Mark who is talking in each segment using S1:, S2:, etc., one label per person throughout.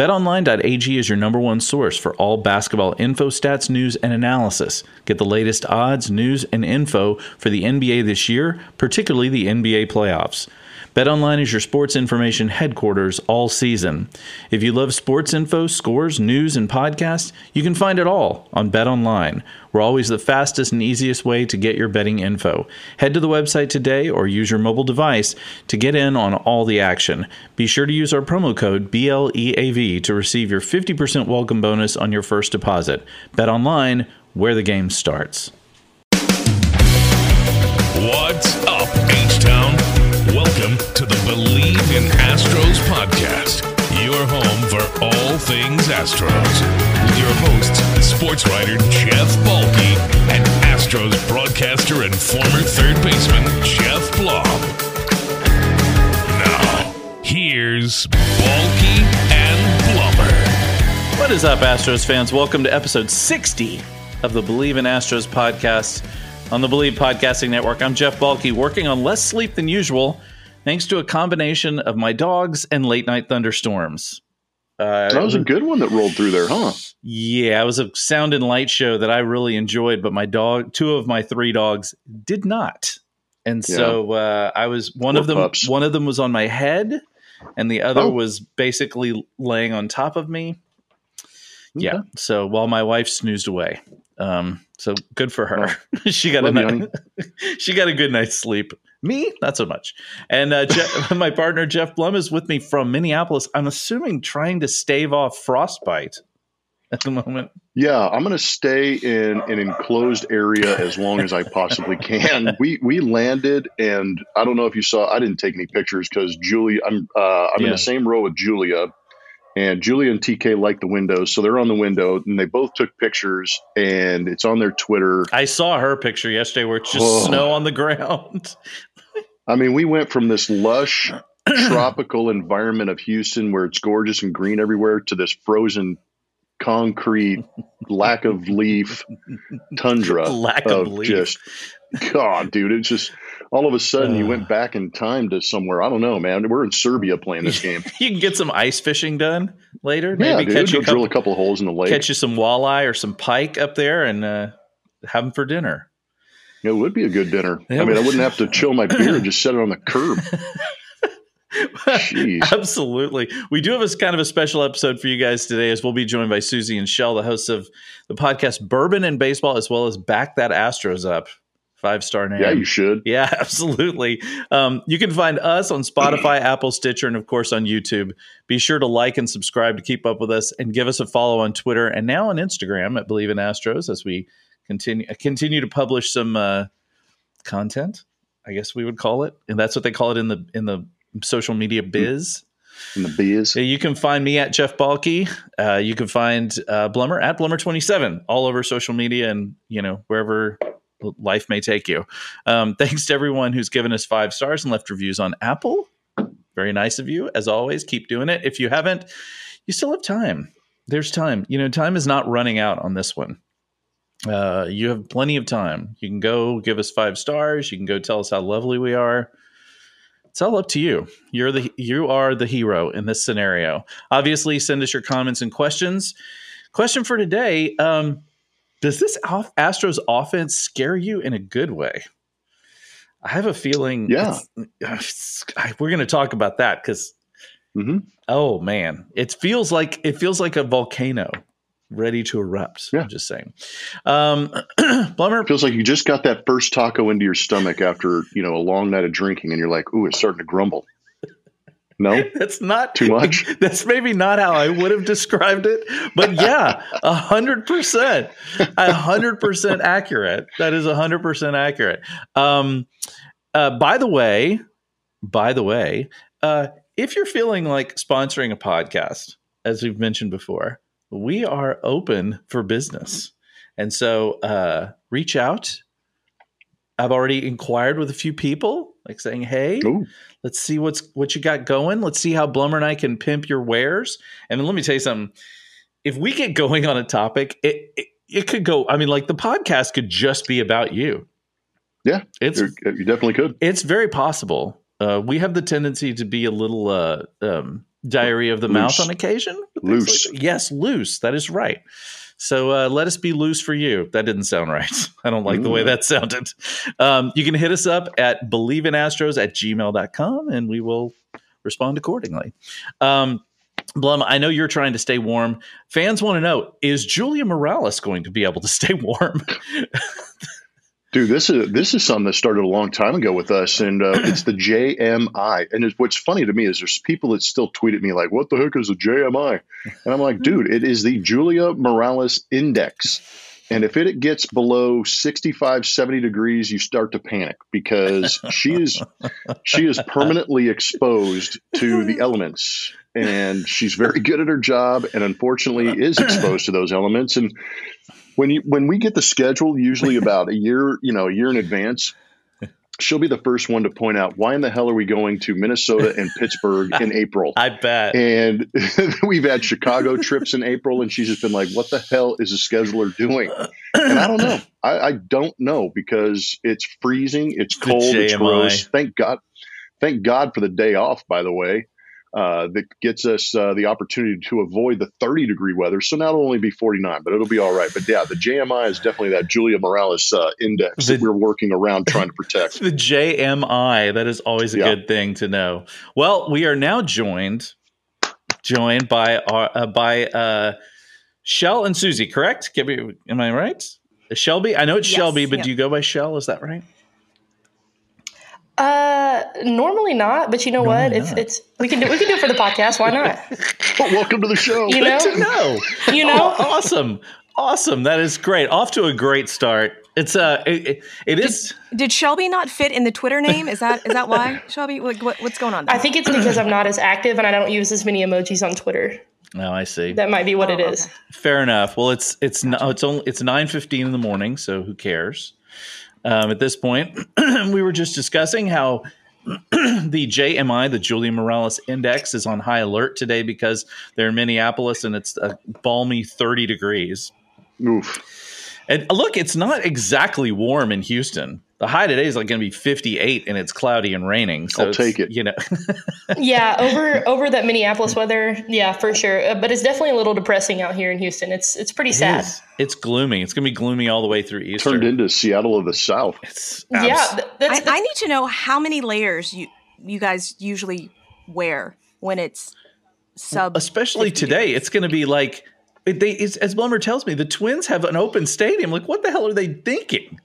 S1: BetOnline.ag is your number one source for all basketball info, stats, news, and analysis. Get the latest odds, news, and info for the NBA this year, particularly the NBA playoffs. BetOnline is your sports information headquarters all season. If you love sports info, scores, news, and podcasts, you can find it all on BetOnline. We're always the fastest and easiest way to get your betting info. Head to the website today or use your mobile device to get in on all the action. Be sure to use our promo code BLEAV to receive your 50% welcome bonus on your first deposit. BetOnline, where the game starts.
S2: What's Bleav in Astros podcast, your home for all things Astros. With your hosts, sports writer Jeff Balke and Astros broadcaster and former third baseman Geoff Blum. Now, here's Balke and Blummer.
S1: What is up, Astros fans? Welcome to episode 60 of the Bleav in Astros podcast on the Bleav Podcasting Network. I'm Jeff Balke, working on less sleep than usual, thanks to a combination of my dogs and late night thunderstorms.
S3: Uh, that was a good one that rolled through there, huh?
S1: Yeah, it was a sound and light show that I really enjoyed, but my dog, two of my three dogs, did not. And so uh, I was one
S3: Poor
S1: of them.
S3: pups.
S1: One of them was on my head, and the other
S3: Oh.
S1: was basically laying on top of me. Yeah. So while my wife snoozed away, um, so good for her. she got a night, she got a good night's sleep. Me, not so much. And uh, Jeff, my partner Geoff Blum is with me from Minneapolis. I'm assuming trying to stave off frostbite at the moment.
S3: Yeah, I'm going to stay in an enclosed area as long as I possibly can. We we landed, and I don't know if you saw. I didn't take any pictures because Julia. I'm uh, I'm in the same row with Julia, and Julia and TK like the windows, so they're on the window, and they both took pictures, and it's on their Twitter.
S1: I saw her picture yesterday where it's just
S3: Oh.
S1: snow on the ground.
S3: I mean, we went from this lush tropical environment of Houston where it's gorgeous and green everywhere to this frozen concrete lack of leaf tundra
S1: Lack of leaf.
S3: just god dude it's just all of a sudden you
S1: Uh.
S3: went back in time to somewhere i don't know man we're in siberia playing this game
S1: you can get some ice fishing done later.
S3: yeah
S1: Maybe
S3: dude
S1: catch you
S3: go
S1: a couple,
S3: drill a couple holes in the lake
S1: catch you some walleye or some pike up there and uh, have them for dinner.
S3: it would be a good dinner i mean i wouldn't have to chill my beer and just set it on the curb.
S1: Absolutely. We do have a kind of a special episode for you guys today as we'll be joined by Suzy and Shell, the hosts of the podcast Bourbon and Baseball, as well as Back That Astros Up. Five star name.
S3: yeah you should
S1: Yeah, absolutely. Um, you can find us on Spotify, Apple, Stitcher, and of course on YouTube. Be sure to like and subscribe to keep up with us, and give us a follow on Twitter and now on Instagram at Bleav in Astros as we continue continue to publish some uh, content. I guess we would call it, and that's what they call it in the in the social media biz.
S3: in the biz
S1: You can find me at Jeff Balke. Uh, you can find uh, Blummer at Blummer27 all over social media and, you know, wherever life may take you. Um, thanks to everyone who's given us five stars and left reviews on Apple. Very nice of you. As always, keep doing it. If you haven't, you still have time. There's time. You know, time is not running out on this one. Uh, you have plenty of time. You can go give us five stars. You can go tell us how lovely we are. It's all up to you. You're the you are the hero in this scenario. Obviously, send us your comments and questions. Question for today: um, Does this Astros offense scare you in a good way? I have a feeling.
S3: Yeah.
S1: it's- we're going to talk about that because
S3: hmm
S1: oh man, it feels like it feels like a volcano ready to erupt.
S3: Yeah.
S1: I'm just saying. Um, Blummer,
S3: feels like you just got that first taco into your stomach after you know a long night of drinking and you're like ooh it's starting to grumble no
S1: That's not
S3: Too much?
S1: That's maybe not how I would have described it, but yeah, a hundred percent, a hundred percent accurate. That is a hundred percent accurate. Um, uh, by the way, by the way, uh, if you're feeling like sponsoring a podcast, as we've mentioned before, we are open for business, and so uh, reach out. I've already inquired with a few people, like saying, "Hey,
S3: Ooh.
S1: Let's see what's what you got going. Let's see how Blummer and I can pimp your wares. And then let me tell you something. If we get going on a topic, it it, it could go. I mean, like the podcast could just be about you.
S3: Yeah,
S1: it's
S3: You're- definitely could
S1: it's very possible. Uh, we have the tendency to be a little uh, um, diary of the mouth on occasion.
S3: Loose.
S1: like- yes, loose. That is right. So uh, let us be loose for you. That didn't sound right. I don't like the way that sounded. Um, you can hit us up at bleavinastros at gmail.com and we will respond accordingly. Um, Blum, I know you're trying to stay warm. Fans want to know is Julia Morales going to be able to stay warm?
S3: Dude, this is this is something that started a long time ago with us, and uh, it's the JMI. And it's, what's funny to me is there's people that still tweet at me like, "What the heck is a JMI?" And I'm like, "Dude, it is the Julia Morales Index." And if it gets below 65, 70 degrees, you start to panic because she is she is permanently exposed to the elements, and she's very good at her job, and unfortunately is exposed to those elements. And when you when we get the schedule, usually about a year, you know, a year in advance, she'll be the first one to point out why in the hell are we going to Minnesota and Pittsburgh in April?
S1: I bet.
S3: And we've had Chicago trips in April, and she's just been like, "What the hell is the scheduler doing?" And I don't know. I, I don't know because it's freezing, it's cold, it's gross. Thank God, thank God for the day off. By the way, uh, that gets us uh, the opportunity to avoid the 30 degree weather. So now it'll only be 49, but it'll be all right. But yeah, the JMI is definitely that Julia Morales uh, index
S1: The-
S3: that we're working around trying to protect.
S1: the JMI. That is always a
S3: Yeah.
S1: good thing to know. Well, we are now joined joined by our uh, by uh, Shell and Suzy. Correct? Give me, am I right? Shelby. I know it's
S4: Yes,
S1: Shelby, but
S4: yeah.
S1: do you go by Shell? Is that right?
S5: Uh, normally not, but you know
S1: Normally
S5: what? It's
S1: not.
S5: it's we can do we can do it for the podcast. Why not?
S3: But welcome to the show.
S5: You know,
S1: No.
S5: you know.
S1: Oh, awesome. Awesome. That is great. Off to a great start. It's uh it, it, is
S4: Did Shelby not fit in the Twitter name? Is that is that why Shelby? Like, what, what's going on there?
S5: I think it's because I'm not as active and I don't use as many emojis on Twitter.
S1: Oh, I see.
S5: That might be what
S4: Oh,
S5: it is.
S4: okay.
S1: Fair enough. Well, it's it's no, it's only it's nine fifteen in the morning, so who cares? Um, at this point, we were just discussing how the JMI, the Julia Morales Index, is on high alert today because they're in Minneapolis and it's a balmy thirty degrees.
S3: Oof.
S1: And look, it's not exactly warm in Houston. The high today is like going to be 58 and it's cloudy and raining. So
S3: I'll take it.
S1: You know,
S5: Yeah, over over that Minneapolis weather, yeah, for sure. Uh, but it's definitely a little depressing out here in Houston. It's it's pretty sad.
S1: it's, it's gloomy. It's going to be gloomy all the way through Easter.
S3: Turned into Seattle of the South.
S1: It's
S5: Yeah,
S1: abs-
S5: th- that's,
S4: I,
S5: that's
S4: I need to know how many layers you you guys usually wear when it's sub.
S1: especially today
S4: degrees.
S1: it's going to be like they it's, as Blummer tells me the twins have an open stadium like what the hell are they thinking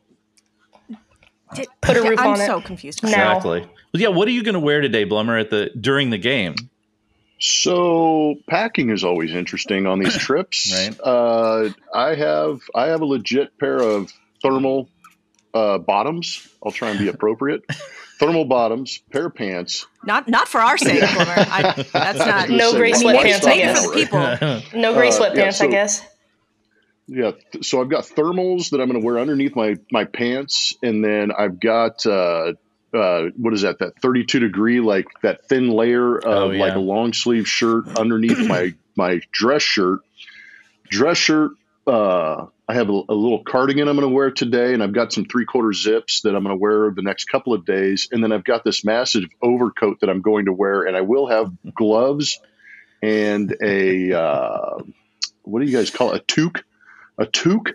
S4: Did-
S5: Put a roof
S4: I'm
S5: on it.
S4: so confused.
S5: No.
S1: exactly well, yeah what are you going to wear today Blummer at the during the game
S3: So packing is always interesting on these trips.
S1: Right.
S3: Uh, I have I have a legit pair of thermal uh, bottoms. I'll try and be appropriate. thermal bottoms, pair of pants.
S4: Not not for our sake, Blummer. I, that's not.
S5: No gray
S4: I mean,
S3: why
S4: maybe,
S5: sweatpants,
S3: stop
S5: I guess.
S4: for the people.
S5: no gray
S3: uh,
S5: sweatpants,
S3: yeah,
S5: I guess.
S3: Yeah. So I've got thermals that I'm going to wear underneath my my pants, and then I've got uh, uh, what is that? That 32 degree, like that thin layer of
S1: Oh, yeah.
S3: like a long sleeve shirt underneath my my dress shirt. Dress shirt. Uh, I have a, a little cardigan I'm going to wear today, and I've got some three quarter zips that I'm going to wear the next couple of days, and then I've got this massive overcoat that I'm going to wear, and I will have gloves and a uh, what do you guys call it? A toque, a toque,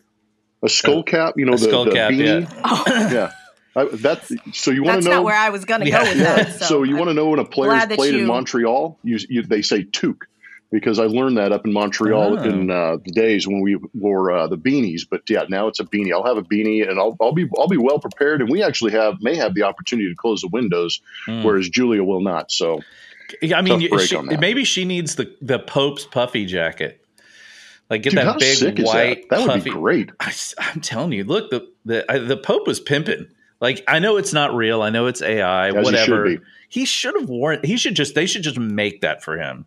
S3: a skull cap. You know
S1: a
S3: the,
S1: skull
S3: the
S1: cap,
S3: beanie.
S4: Oh,
S3: Yeah, I, that. So you want to know?
S4: not where I was going to
S1: Yeah.
S4: go with
S3: yeah.
S4: that.
S3: So,
S4: So,
S3: you want to know when a player's
S4: glad that
S3: played in Montreal? You, you, they say toque because I learned that up in Montreal
S1: Oh.
S3: in uh, the days when we wore uh, the beanies. But yeah, now it's a beanie. I'll have a beanie, and I'll, I'll be I'll be well prepared. And we actually have may have the opportunity to close the windows,
S1: Hmm.
S3: whereas Julia will not. So
S1: Yeah, I mean,
S3: Tough
S1: you-
S3: break
S1: she- maybe she needs the the Pope's puffy jacket. Like get
S3: Dude, how
S1: that big
S3: sick is
S1: white
S3: that? That would
S1: puffy.
S3: be great.
S1: I, am telling you, look, the the I, the Pope was pimping. Like I know it's not real. I know it's AI.
S3: As
S1: whatever. He should have worn. He should just. They should just make that for him,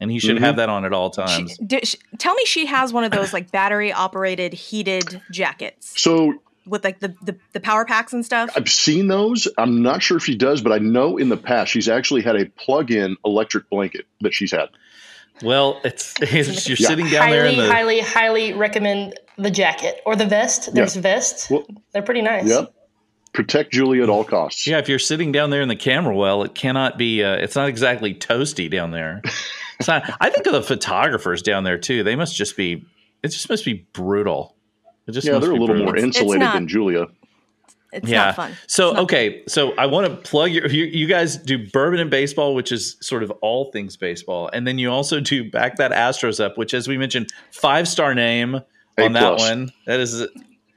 S1: and he should
S3: Mhm.
S1: have that on at all
S4: she,
S1: times.
S4: did, she- tell me she has one of those like battery operated heated jackets
S3: So
S4: with like the, the the power packs and stuff.
S3: I've seen those. I'm not sure if she does, but I know in the past she's actually had a plug-in electric blanket that she's had.
S1: Well, it's, you're
S3: Yeah.
S1: sitting down there
S5: highly,
S1: the.
S5: highly, highly recommend the jacket or the vest. There's vests.
S3: Well-
S5: They're pretty nice.
S3: Yep. Protect Julia at all costs.
S1: yeah, if you're sitting down there in the camera well, it cannot be. Uh, it's not exactly toasty down there. So I think of the photographers down there too. They must just be. It just must be brutal. It just
S3: Yeah,
S1: must
S3: they're a little
S1: brutal.
S3: more
S4: It's- it's
S3: insulated
S4: not.
S3: than Julia.
S4: It's
S1: yeah.
S4: not fun.
S1: So
S4: not
S1: okay, so I want to plug your you, you guys do bourbon and baseball, which is sort of all things baseball, and then you also do back that Astros up, which as we mentioned, five star name
S3: A
S1: on that one. That is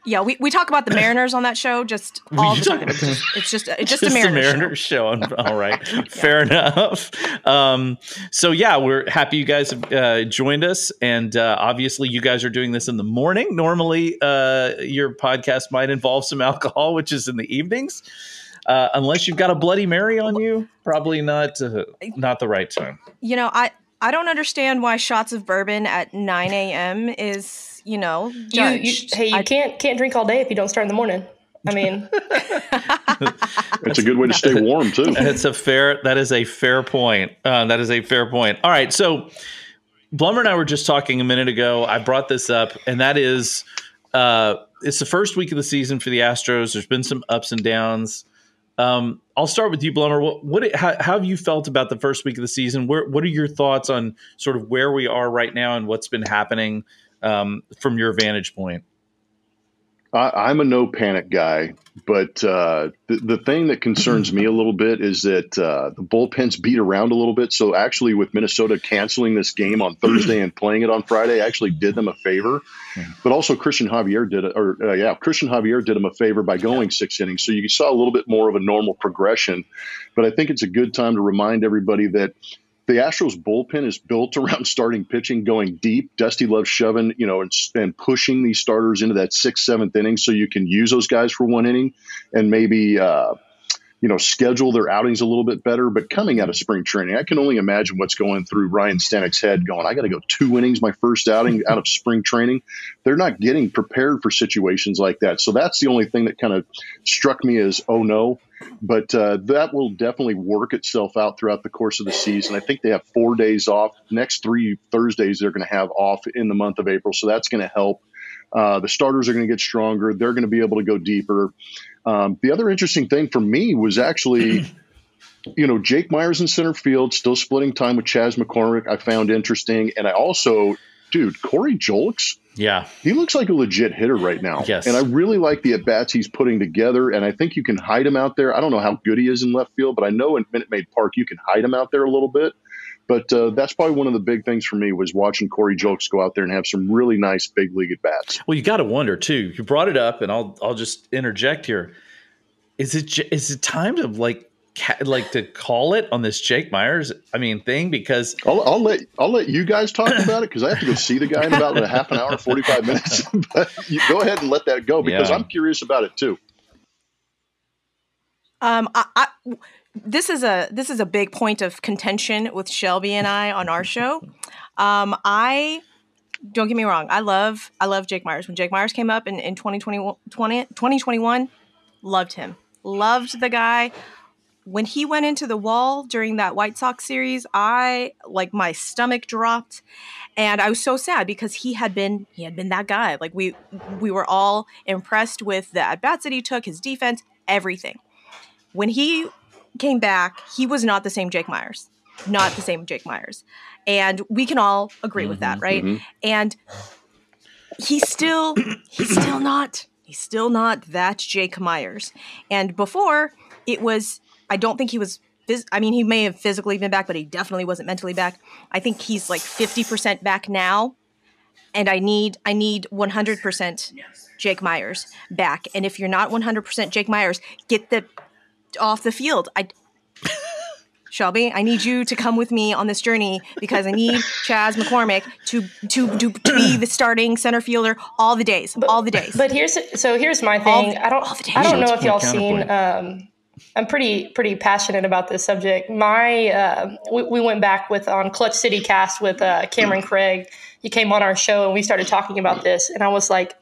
S4: Yeah, we, we talk about the Mariners on that show just all the time. It's just, it's just it's just,
S1: just
S4: a Mariners, show.
S1: Mariners show. All right, fair enough. Um, so yeah, we're happy you guys have uh, joined us, and uh, obviously you guys are doing this in the morning. Normally, uh, your podcast might involve some alcohol, which is in the evenings. Uh, unless you've got a Bloody Mary on you, probably not uh, not the right time.
S4: You know, I I don't understand why shots of bourbon at 9 a.m. is you know
S5: You, you, hey, you
S4: I-
S5: can't can't drink all day if you don't start in the morning. I mean,
S3: It's a good way to stay warm too.
S1: That's a fair. That is a fair point. Uh, that is a fair point. All right, so Blummer and I were just talking a minute ago. I brought this up, and that is, uh, it's the first week of the season for the Astros. There's been some ups and downs. Um, I'll start with you, Blummer. What, what how, how have you felt about the first week of the season? Where, what are your thoughts on sort of where we are right now and what's been happening um, from your vantage point?
S3: I, I'm a no panic guy, but uh, the, the thing that concerns me a little bit is that uh, the bullpens beat around a little bit. So actually, with Minnesota canceling this game on Thursday and playing it on Friday, actually did them a favor. But also, Christian Javier did it, or uh, yeah, Christian Javier did them a favor by going six innings. So you saw a little bit more of a normal progression. But I think it's a good time to remind everybody that the Astros bullpen is built around starting pitching, going deep. Dusty loves shoving, you know, and, and pushing these starters into that sixth, seventh inning, so you can use those guys for one inning, and maybe, uh, you know, schedule their outings a little bit better. But coming out of spring training, I can only imagine what's going through Ryan Stanek's head. Going, I got to go two innings my first outing out of spring training. They're not getting prepared for situations like that. So that's the only thing that kind of struck me as, oh no but uh, that will definitely work itself out throughout the course of the season. I think they have four days off. Next three Thursdays they're going to have off in the month of April, so that's going to help. Uh, the starters are going to get stronger. They're going to be able to go deeper. Um, the other interesting thing for me was actually, you know, Jake Myers in center field, still splitting time with Chas McCormick. I found interesting, and I also, dude, Corey Julks
S1: Yeah,
S3: he looks like a legit hitter right now.
S1: Yes.
S3: And I really like the at bats he's putting together. And I think you can hide him out there. I don't know how good he is in left field, but I know in Minute Maid Park you can hide him out there a little bit. But uh, that's probably one of the big things for me was watching Corey Julks go out there and have some really nice big league at bats.
S1: Well, you got to wonder too. You brought it up, and I'll I'll just interject here. Is it j- is it time to like ca- like to call it on this Jake Myers? I mean, thing because
S3: I'll, I'll let I'll let you guys talk about it because I have to go see the guy in about a half an hour, forty five minutes. but you go ahead and let that go because
S1: Yeah.
S3: I'm curious about it too.
S4: Um, I, I, this is a this is a big point of contention with Shelby and I on our show. Um, I don't get me wrong. I love I love Jake Myers. When Jake Myers came up in, in 2020, 20, 2021, loved him. Loved the guy. When he went into the wall during that White Sox series, I like my stomach dropped and I was so sad because he had been he had been that guy. Like we we were all impressed with the at bats that he took, his defense, everything. When he came back, he was not the same Jake Myers. Not the same Jake Myers. And we can all agree with that, mm-hmm, right? Mm-hmm. And he's still he's still not he's still not that Jake Myers. And before it was I don't think he was I mean he may have physically been back but he definitely wasn't mentally back. I think he's like 50% back now and I need I need 100% Jake Myers back. And if you're not 100% Jake Myers, get the off the field. I Shelby, I need you to come with me on this journey because I need Chas McCormick to to to, to be the starting center fielder all the days, all the days.
S5: But here's so here's my thing.
S4: the-
S5: I don't
S4: all the days.
S5: I don't know if y'all seen. Um, I'm pretty pretty passionate about this subject. My uh, we, we went back with on Clutch City Cast with uh, Cameron Craig. He came on our show and we started talking about this, and I was like,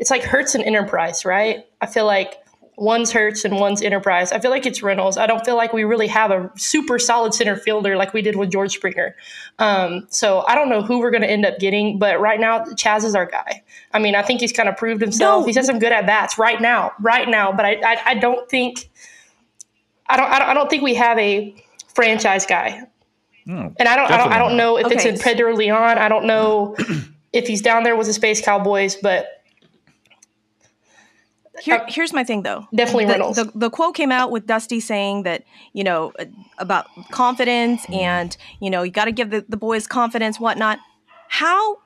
S5: it's like Hertz and Enterprise, right? I feel like one's Hertz and one's Enterprise. I feel like it's Reynolds. I don't feel like we really have a super solid center fielder like we did with George Springer. Um, so I don't know who we're going to end up getting, but right now Chas is our guy. I mean, I think he's kind of proved himself.
S4: No.
S5: He's had some good at bats right now, right now. But I, I, I don't think, I don't, I don't, I don't think we have a franchise guy and I don't, I don't, I don't know if it's in Pedro Leon. I don't know if he's down there with the Space Cowboys, but
S4: Here, here's my thing though.
S5: Definitely
S4: the,
S5: Reynolds.
S4: The, the quote came out with Dusty saying that you know uh, about confidence and you know you got to give the, the boys confidence, whatnot. How?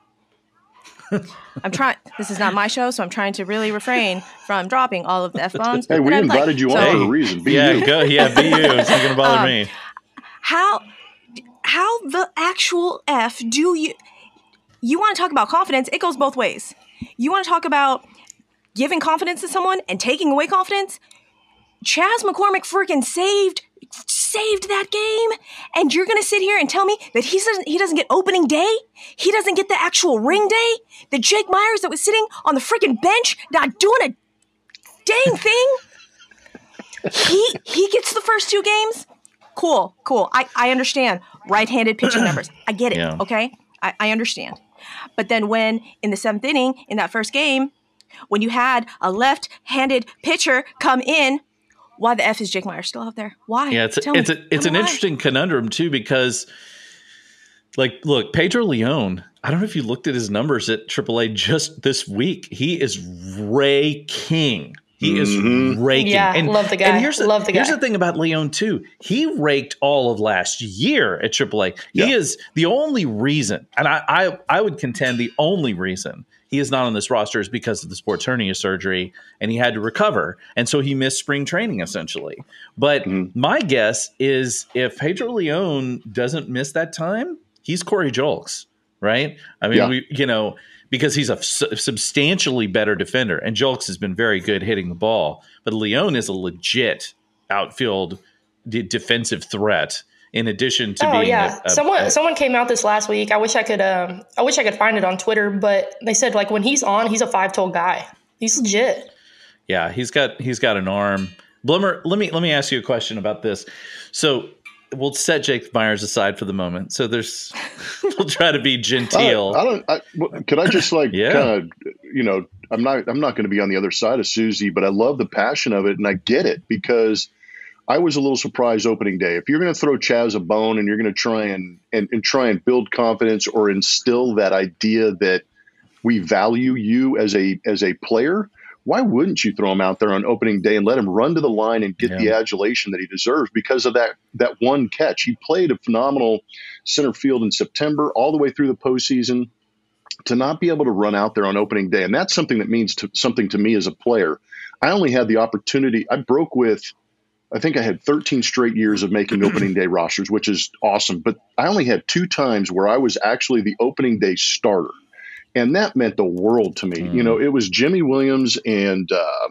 S4: I'm trying. This is not my show, so I'm trying to really refrain from dropping all of the f bombs.
S3: Hey, we invited you on
S4: so
S3: for a reason. Be
S1: yeah,
S3: you.
S1: go. Yeah, be you. It's not going to bother
S4: Um,
S1: me.
S4: How? How the actual f do you? You want to talk about confidence? It goes both ways. You want to talk about giving confidence to someone and taking away confidence? Chas McCormick freaking saved saved that game, and you're gonna sit here and tell me that he doesn't he doesn't get opening day? He doesn't get the actual ring day? That Jake Myers that was sitting on the freaking bench not doing a dang thing? he he gets the first two games. Cool, cool. I, I understand right-handed pitching numbers. I get it.
S1: Yeah.
S4: Okay, I, I understand. But then when in the seventh inning in that first game, when you had a left-handed pitcher come in, why the f is Jake Myers still out there? Why?
S1: Yeah, it's a, it's a, it's an
S4: why.
S1: interesting conundrum too because, like, look, Pedro Leon. I don't know if you looked at his numbers at AAA just this week. He is raking. He is
S3: Mhm.
S1: raking.
S5: Yeah, love the guy.
S1: And here's the,
S5: Love the guy.
S1: here's the thing about Leon too. He raked all of last year at AAA. He
S3: Yeah.
S1: is the only reason, and I, I I would contend the only reason he is not on this roster is because of the sports hernia surgery, and he had to recover, and so he missed spring training essentially. But
S3: Mhm.
S1: my guess is if Pedro Leon doesn't miss that time, he's Corey Julks, right? I mean,
S3: Yeah.
S1: we you know because he's a su- substantially better defender, and Julks has been very good hitting the ball, but Leon is a legit outfield de- defensive threat. In addition to
S5: oh
S1: being
S5: yeah,
S1: a, a-
S5: someone
S1: a-
S5: someone came out this last week. I wish I could um I wish I could find it on Twitter, but they said like when he's on, he's a five tool guy. He's legit.
S1: Yeah, he's got he's got an arm. Blummer, let me let me ask you a question about this. So we'll set Jake Myers aside for the moment. So there's we'll try to be genteel.
S3: I don't. I, what- could I just like
S1: Yeah.
S3: kind of, you know, I'm not. I'm not going to be on the other side of Suzy, but I love the passion of it, and I get it because I was a little surprised opening day. If you're going to throw Chas a bone and you're going to try and, and and try and build confidence or instill that idea that we value you as a as a player, why wouldn't you throw him out there on opening day and let him run to the line and get the adulation that he deserves because of that that one catch? He played a phenomenal center field in September all the way through the postseason. To not be able to run out there on opening day, and that's something that means to, something to me as a player. I only had the opportunity. I broke with, I think I had 13 straight years of making opening day rosters, which is awesome. But I only had two times where I was actually the opening day starter, and that meant the world to me.
S1: Mm.
S3: You know, it was Jimy Williams and uh,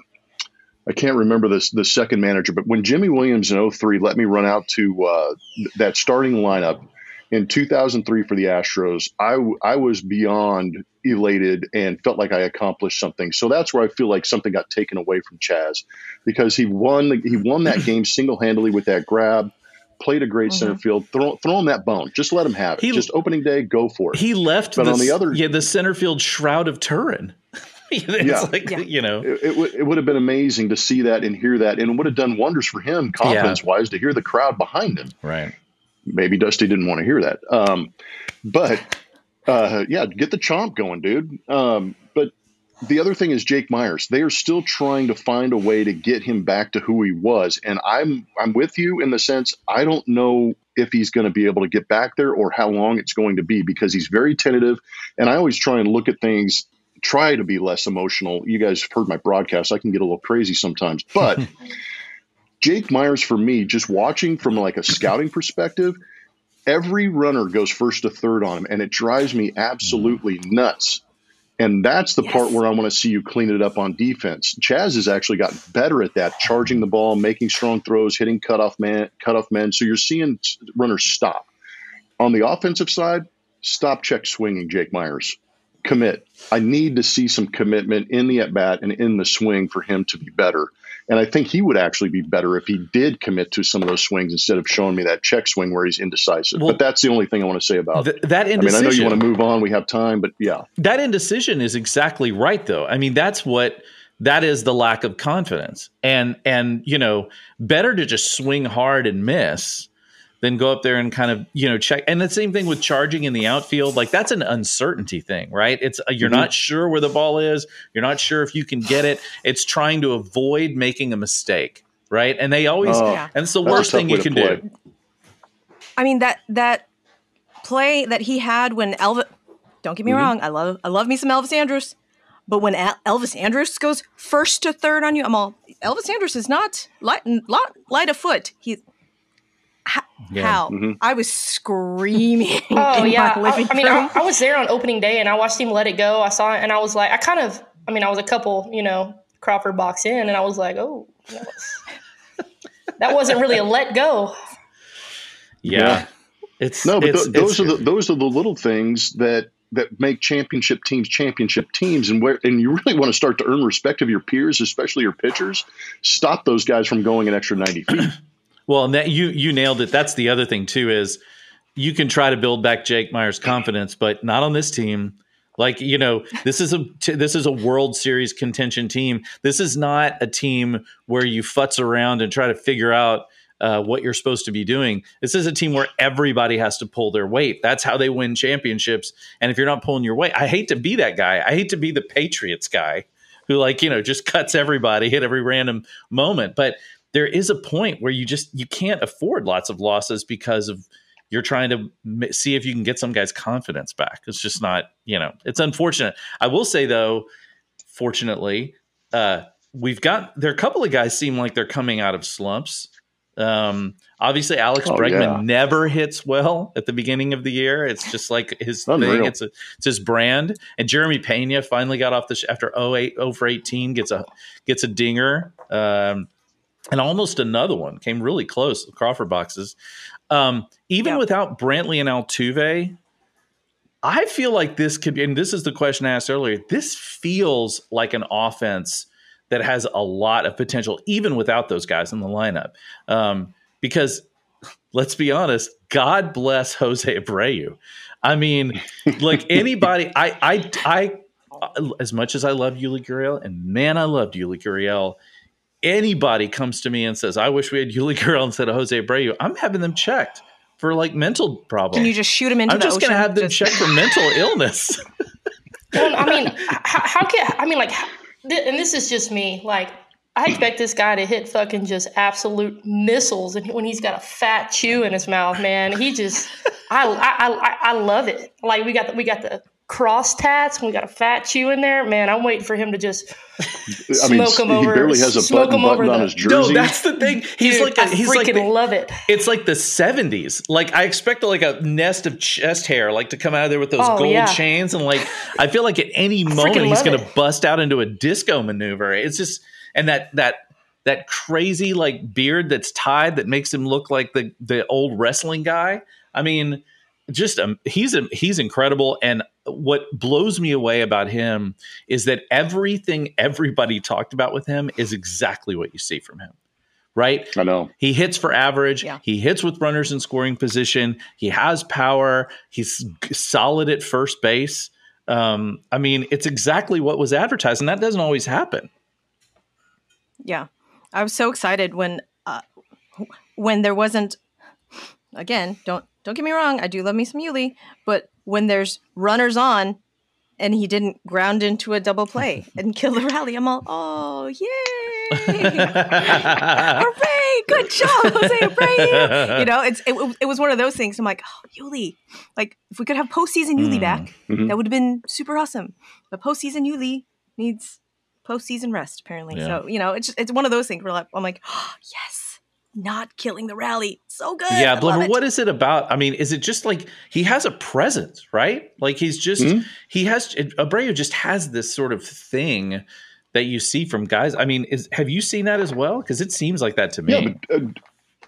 S3: I can't remember this the second manager, but when Jimy Williams in 03 let me run out to uh, th- that starting lineup in 2003 for the Astros, I, w- I was beyond elated and felt like I accomplished something. So that's where I feel like something got taken away from Chas because he won he won that game single handedly with that grab. Played a great center field. Throw, throw him that bone. Just let him have it.
S1: He-
S3: Just opening day, go for it.
S1: he left
S3: But
S1: the,
S3: on the other-
S1: yeah the center field shroud of Turin. it's
S3: Yeah.
S1: like
S4: Yeah.
S1: you know
S3: it, it, would- it would have been amazing to see that and hear that, and would have done wonders for him, confidence wise, to hear the crowd behind him.
S1: right.
S3: Maybe Dusty didn't want to hear that, um, but uh, yeah, get the chomp going, dude. Um, but the other thing is Jake Myers. They are still trying to find a way to get him back to who he was, and I'm I'm with you in the sense I don't know if he's going to be able to get back there or how long it's going to be because he's very tentative, and I always try and look at things try to be less emotional. You guys have heard my broadcast. I can get a little crazy sometimes, but Jake Myers for me, just watching from like a scouting perspective, every runner goes first to third on him, and it drives me absolutely nuts. And that's the part where I want to see you clean it up on defense. Chas has actually gotten better at that, charging the ball, making strong throws, hitting cutoff man, cutoff men. So you're seeing runners stop. On the offensive side, stop check swinging, Jake Myers. Commit. I need to see some commitment in the at bat and in the swing for him to be better. And I think he would actually be better if he did commit to some of those swings instead of showing me that check swing where he's indecisive.
S1: Well,
S3: but that's the only thing I want to say about.
S1: Th- that
S3: I mean, I know you want to move on. We have time, but yeah.
S1: that indecision is exactly right though i mean that's what that is the lack of confidence and and you know better to just swing hard and miss than go up there and kind of you know check. And the same thing with charging in the outfield. Like that's an uncertainty thing, right? It's uh, you're mm-hmm. not sure where the ball is. You're not sure if you can get it. It's trying to avoid making a mistake, right? And they always oh, and it's the worst thing you can do.
S4: I mean that that play that he had when Elvis. Don't get me mm-hmm. wrong. I love I love me some Elvis Andrus But when Elvis Andrus goes first to third on you, I'm all Elvis Andrus is not light, light, light of foot. He how, yeah. how? Mm-hmm. I was screaming.
S5: Oh yeah, I, I, mean, I, I, was there on opening day and I watched him let it go. I saw it and I was like, I kind of, I mean, I was a couple, you know, Crawford box in, and I was like, oh, that, was, that wasn't really a let go.
S1: Yeah, yeah. it's
S3: no, but
S1: it's,
S3: th- those are the those are the little things that that make championship teams championship teams and where and you really want to start to earn respect of your peers especially your pitchers stop those guys from going an extra 90 feet
S1: well and that you you nailed it that's the other thing too is you can try to build back jake myers confidence but not on this team like you know this is a this is a world series contention team this is not a team where you futz around and try to figure out uh, what you're supposed to be doing. This is a team where everybody has to pull their weight. That's how they win championships. And if you're not pulling your weight, I hate to be that guy. I hate to be the Patriots guy who, like, you know, just cuts everybody at every random moment. But there is a point where you just you can't afford lots of losses because of you're trying to see if you can get some guy's confidence back. It's just not, you know, it's unfortunate. I will say though, fortunately, uh, we've got there are a couple of guys seem like they're coming out of slumps. Um, obviously, Alex oh, Bregman yeah. never hits well at the beginning of the year. It's just like his Unreal. thing. It's a, it's his brand. And Jeremy Pena finally got off the sh- after 08, 0 for 18 gets a gets a dinger. Um, and almost another one came really close. The Crawford boxes. Um, even yeah. without Brantley and Altuve, I feel like this could be. And this is the question I asked earlier. This feels like an offense that has a lot of potential, even without those guys in the lineup. Um, because let's be honest, God bless Jose Abreu. I mean, like anybody, I, I, I, as much as I love Yuli Gurriel, and man, I loved Yuli Gurriel. Anybody comes to me and says, "I wish we had Yuli Gurriel instead of Jose Abreu," I'm having them checked for like mental problems.
S4: Can you just shoot them into? The?
S1: I'm just
S4: going
S1: to have them just... checked for mental illness.
S5: well, I mean, how, how, can I mean like and this is just me, like I expect this guy to hit fucking just absolute missiles, and when he's got a fat chew in his mouth, man, he just I I I, I love it. Like we got the, we got the cross tats, and we got a fat chew in there. Man, I'm waiting for him to just I mean, smoke him over.
S3: He barely has a button, button on the, his jersey.
S1: No, that's the thing. He's Dude, like a, he's
S5: I freaking
S1: like
S5: love it.
S1: It's like the 70s. Like I expect like a nest of chest hair, like to come out of there with those oh, gold yeah. chains, and like I feel like at any moment he's going to bust out into a disco maneuver. It's just and that that that crazy like beard that's tied that makes him look like the the old wrestling guy. I mean, just um, he's a, he's incredible and what blows me away about him is that everything everybody talked about with him is exactly what you see from him right?
S3: I know.
S1: He hits for average. Yeah. he hits with runners in scoring position. He has power. He's solid at first base. Um, i mean it's exactly what was advertised and that doesn't always happen.
S4: Yeah. I was so excited when uh, when there wasn't again don't don't get me wrong, I do love me some Yuli, but when there's runners on and he didn't ground into a double play and kill the rally, I'm all, oh, yay! Hooray! Good job, Jose Abreu! You know, it's it, it, was one of those things. I'm like, oh, Yuli. Like, if we could have postseason Yuli mm. back, mm-hmm. that would have been super awesome. But postseason Yuli needs postseason rest, apparently. Yeah. So, you know, it's just, it's one of those things where I'm like, oh, yes not killing the rally. So good.
S1: Yeah, but what is it about? I mean, is it just like he has a presence, right? Like he's just mm-hmm. he has Abreu just has this sort of thing that you see from guys. I mean, is have you seen that as well? Because it seems like that to me.
S3: Yeah, but, uh,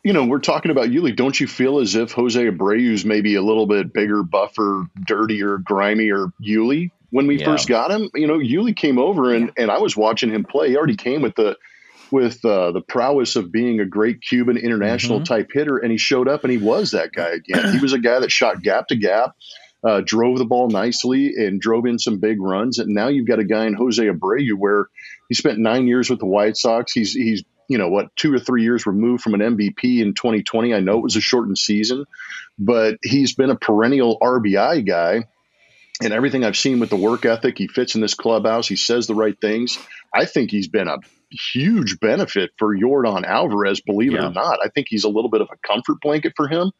S3: you know, we're talking about Yuli. Don't you feel as if Jose Abreu's maybe a little bit bigger, buffer, dirtier, grimier Yuli when we yeah. first got him? You know, Yuli came over and yeah. and I was watching him play. He already came with the with uh, the prowess of being a great Cuban international mm-hmm. type hitter, and he showed up and he was that guy again. he was a guy that shot gap to gap, uh, drove the ball nicely, and drove in some big runs. And now you've got a guy in Jose Abreu where he spent nine years with the White Sox. He's he's you know what two or three years removed from an MVP in 2020. I know it was a shortened season, but he's been a perennial RBI guy. And everything I've seen with the work ethic, he fits in this clubhouse. He says the right things. I think he's been a huge benefit for Yordan Alvarez, believe
S1: Yeah.
S3: it or not. I think he's a little bit of a comfort blanket for him.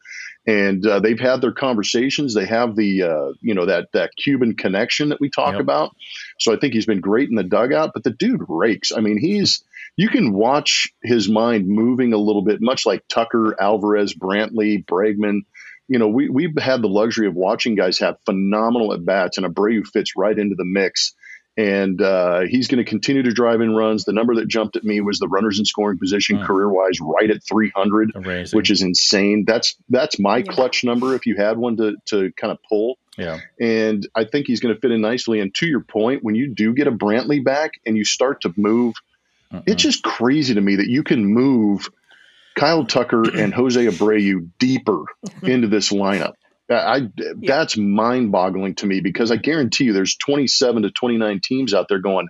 S3: And uh, they've had their conversations. They have the, uh, you know, that that Cuban connection that we talk
S1: Yep.
S3: about. So I think he's been great in the dugout. But the dude rakes. I mean, he's you can watch his mind moving a little bit, much like Tucker, Alvarez, Brantley, Bregman. You know, we we've had the luxury of watching guys have phenomenal at bats, and Abreu fits right into the mix and uh, he's going to continue to drive in runs. The number that jumped at me was the runners in scoring position
S1: Hmm.
S3: career wise, right at 300,
S1: Amazing.
S3: which is insane. That's that's my
S4: Yeah.
S3: clutch number if you had one to to kind of pull.
S1: yeah.
S3: And I think he's going to fit in nicely. And to your point, when you do get a Brantley back and you start to move,
S1: Mm-mm.
S3: it's just crazy to me that you can move Kyle Tucker and Jose Abreu deeper into this lineup. I, I- that's mind-boggling to me because I guarantee you, there's 27 to 29 teams out there going,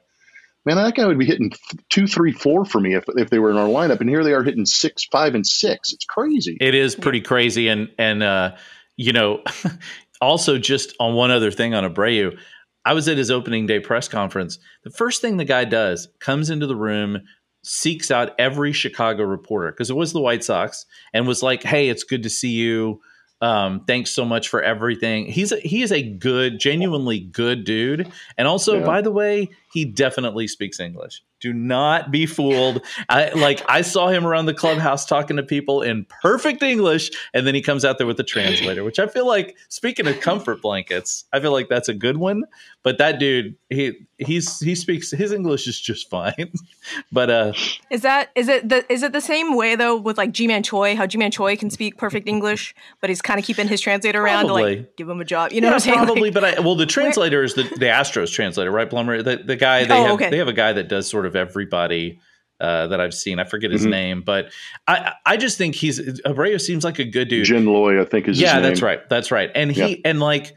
S3: man, that guy would be hitting two, three, four for me if, if they were in our lineup, and here they are hitting six, five, and six. It's crazy.
S1: It is pretty crazy, and and uh, you know, also just on one other thing on Abreu, I was at his opening day press conference. The first thing the guy does comes into the room, seeks out every Chicago reporter because it was the White Sox, and was like, "Hey, it's good to see you. Um, thanks so much for everything." He's a, he is a good, genuinely good dude, and also,
S3: Yeah.
S1: by the way, he definitely speaks English. Do not be fooled. I like I saw him around the clubhouse talking to people in perfect English, and then he comes out there with the translator, which I feel like speaking of comfort blankets, I feel like that's a good one. But that dude, he he's he speaks his English is just fine. but uh
S4: Is that is it the is it the same way though with like Ji-Man Choi? How Ji-Man Choi can speak perfect English, but he's kind of keeping his translator around to like give him a job. You know
S1: yeah,
S4: what I'm saying?
S1: probably.
S4: Like,
S1: but I well, the translator is the the Astros translator, right, Blummer? The the guy they
S4: Oh,
S1: have
S4: okay.
S1: they have a guy that does sort of everybody. Uh, that I've seen, I forget his
S3: Mhm.
S1: name, but I I just think he's Abreu seems like a good dude.
S3: Jin Loy, I think, is his
S1: yeah, that's right. That's right. And he
S3: Yeah.
S1: and like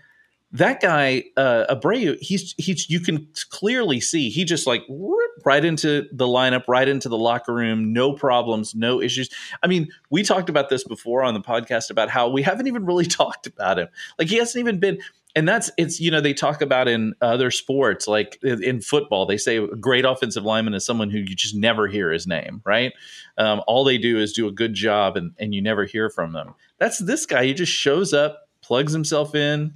S1: that guy, uh Abreu, he's he's you can clearly see he just like whoop, right into the lineup, right into the locker room, no problems, no issues. I mean, we talked about this before on the podcast about how we haven't even really talked about him. Like he hasn't even been and that's it's you know they talk about in other sports like in football they say a great offensive lineman is someone who you just never hear his name right? Um, all they do is do a good job and, and you never hear from them. That's this guy he just shows up plugs himself in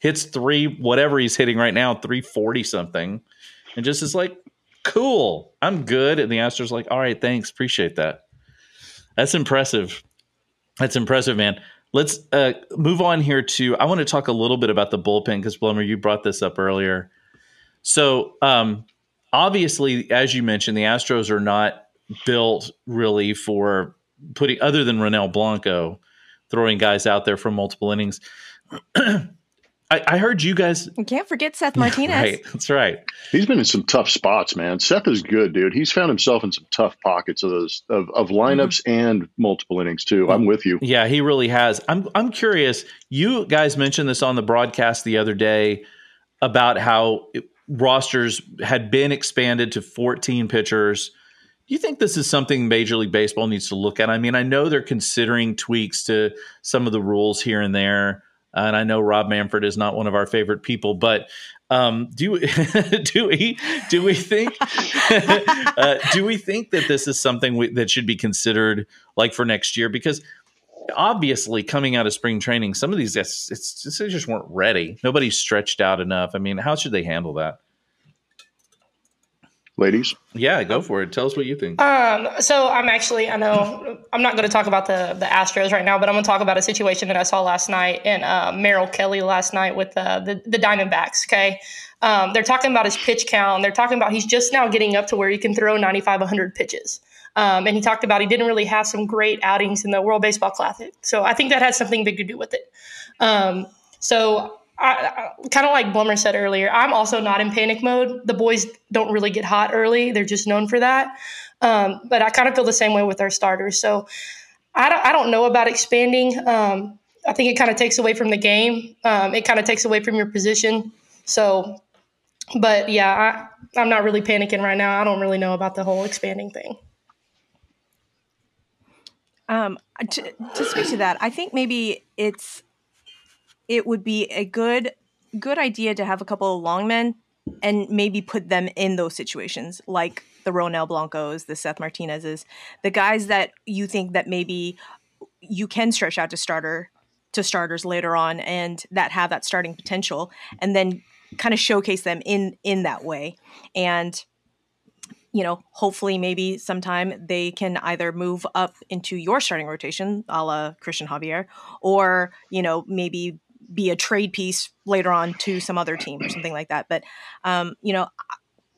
S1: hits three whatever he's hitting right now 340 something and just is like cool i'm good. And the astros like all right thanks appreciate that. That's impressive. That's impressive man let's uh, move on here to i want to talk a little bit about the bullpen because blummer you brought this up earlier so um, obviously as you mentioned the astros are not built really for putting other than Ronel Blanco throwing guys out there for multiple innings. I, I heard you guys.
S4: you can't forget Seth Martinez.
S1: Right, that's right.
S3: He's been in some tough spots, man. Seth is good, dude. He's found himself in some tough pockets of those of, of lineups mm-hmm. and multiple innings too. I'm with you.
S1: Yeah, he really has. I'm I'm curious. You guys mentioned this on the broadcast the other day about how it- rosters had been expanded to 14 pitchers. Do you think this is something Major League Baseball needs to look at? I mean, I know they're considering tweaks to some of the rules here and there, and I know Rob Manfred is not one of our favorite people, but um, do do we do we think uh, do we think that this is something we, that should be considered like for next year? Because obviously, coming out of spring training, some of these guys it's, it's, they just weren't ready. Nobody's stretched out enough. I mean, how should they handle that?
S3: Ladies,
S1: Yeah, go for it. Tell us what you think.
S5: Um, so I'm actually, I know I'm not going to talk about the the Astros right now, but I'm going to talk about a situation that I saw last night in uh, Merrill Kelly last night with uh, the the Diamondbacks. Okay, um, they're talking about his pitch count. They're talking about he's just now getting up to where he can throw 95, 100 pitches. Um, and he talked about he didn't really have some great outings in the World Baseball Classic. So I think that has something big to do with it. Um, so I, I, kind of like Blummer said earlier, I'm also not in panic mode. The boys don't really get hot early; they're just known for that. Um, but I kind of feel the same way with our starters. So I don't, I don't know about expanding. Um, I think it kind of takes away from the game. Um, it kind of takes away from your position. So but yeah, I, I'm not really panicking right now. I don't really know about the whole expanding thing.
S4: Um, to, to speak to that, I think maybe it's it would be a good good idea to have a couple of long men and maybe put them in those situations, like the Ronel Blancos, the Seth Martinez's, the guys that you think that maybe you can stretch out to starter to starters later on and that have that starting potential and then kind of showcase them in in that way. And you know hopefully maybe sometime they can either move up into your starting rotation a la christian javier or you know maybe be a trade piece later on to some other team or something like that but um, you know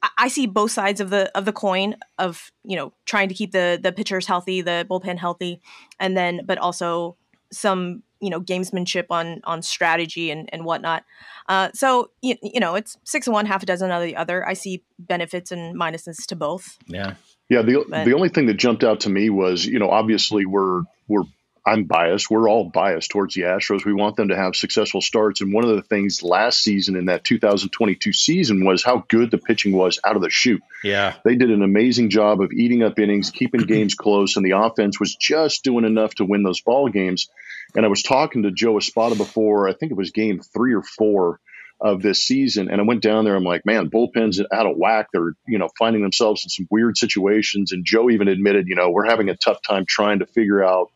S4: I, I see both sides of the of the coin of you know trying to keep the the pitchers healthy the bullpen healthy and then but also some you know gamesmanship on on strategy and and whatnot. Uh, so you, you know it's six of one, half a dozen of the other. I see benefits and minuses to both.
S1: Yeah,
S3: yeah. The but, the only thing that jumped out to me was you know obviously we're we're I'm biased. We're all biased towards the Astros. We want them to have successful starts. And one of the things last season in that 2022 season was how good the pitching was out of the chute.
S1: Yeah.
S3: They did an amazing job of eating up innings, keeping games close, and the offense was just doing enough to win those ball games. And I was talking to Joe Espada before, I think it was game three or four of this season. And I went down there. I'm like, man, bullpens out of whack. They're, you know, finding themselves in some weird situations. And Joe even admitted, you know, we're having a tough time trying to figure out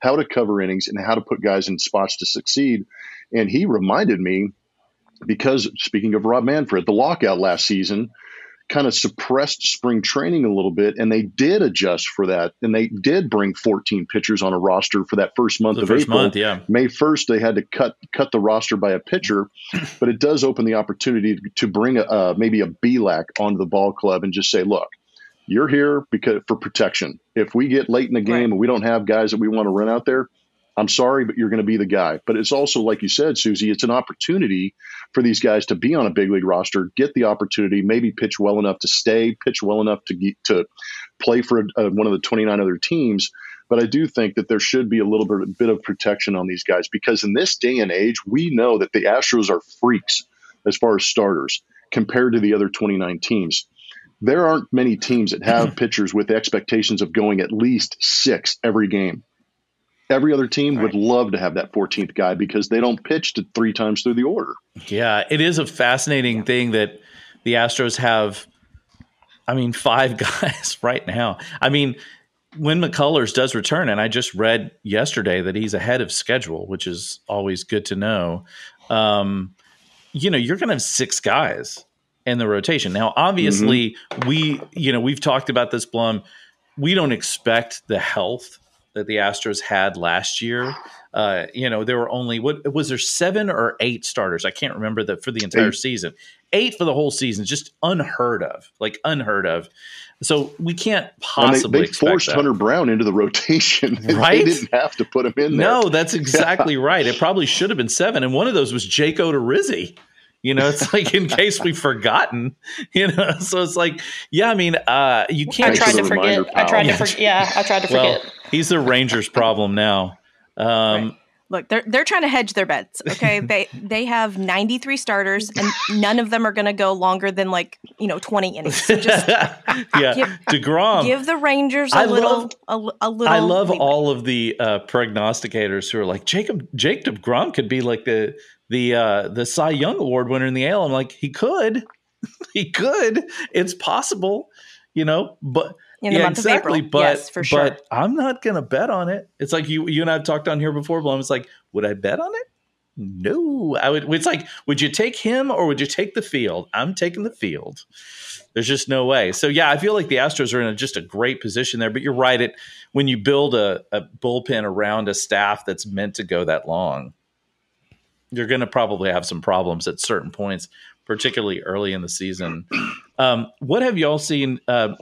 S3: how to cover innings and how to put guys in spots to succeed. And he reminded me, because speaking of Rob Manfred, the lockout last season kind of suppressed spring training a little bit, and they did adjust for that, and they did bring 14 pitchers on a roster for that first month
S1: the
S3: of
S1: first
S3: April.
S1: Month, yeah.
S3: May 1st, they had to cut cut the roster by a pitcher, but it does open the opportunity to bring a, uh, maybe a BLAC onto the ball club and just say, look, you're here because for protection. If we get late in the game right. and we don't have guys that we want to run out there, I'm sorry, but you're going to be the guy. But it's also, like you said, Suzy, it's an opportunity for these guys to be on a big league roster, get the opportunity, maybe pitch well enough to stay, pitch well enough to get, to play for a, one of the 29 other teams. But I do think that there should be a little bit, bit of protection on these guys because in this day and age, we know that the Astros are freaks as far as starters compared to the other 29 teams. There aren't many teams that have pitchers with expectations of going at least six every game. Every other team right. would love to have that 14th guy because they don't pitch to three times through the order.
S1: Yeah, it is a fascinating thing that the Astros have. I mean, five guys right now. I mean, when McCullers does return, and I just read yesterday that he's ahead of schedule, which is always good to know. Um, you know, you're going to have six guys in the rotation. Now, obviously, mm-hmm. we, you know, we've talked about this, Blum. We don't expect the health that the Astros had last year. Uh, you know, there were only what was there seven or eight starters? I can't remember that for the entire eight. season. Eight for the whole season, just unheard of, like unheard of. So we can't possibly.
S3: they, they forced. Hunter Brown into the rotation.
S1: Right?
S3: they didn't have to put him in there.
S1: No, that's exactly right. It probably should have been seven, and one of those was Jake Odorizzi. You know, it's like in case we've forgotten. You know, so it's like, yeah, I mean, uh, you can't.
S5: I tried to forget. I tried to forget. Yeah, I tried to forget.
S1: Well, he's the Rangers' problem now. Um, right.
S4: Look, they're they're trying to hedge their bets. Okay, they they have 93 starters, and none of them are going to go longer than like you know 20 innings. So just
S1: yeah, give, Degrom.
S4: Give the Rangers a I little love, a, a, little.
S1: I love leeway. all of the uh, prognosticators who are like Jacob Jacob Degrom could be like the the uh, the Cy Young Award winner in the AL. I'm like, he could, he could. It's possible, you know. But yeah, exactly. But
S4: yes, for sure.
S1: But I'm not gonna bet on it. It's like you you and I've talked on here before. Blum. It's like, would I bet on it? No, I would. It's like, would you take him or would you take the field? I'm taking the field. There's just no way. So yeah, I feel like the Astros are in a, just a great position there. But you're right. It when you build a, a bullpen around a staff that's meant to go that long, you're going to probably have some problems at certain points, particularly early in the season. Um, what have y'all seen, uh,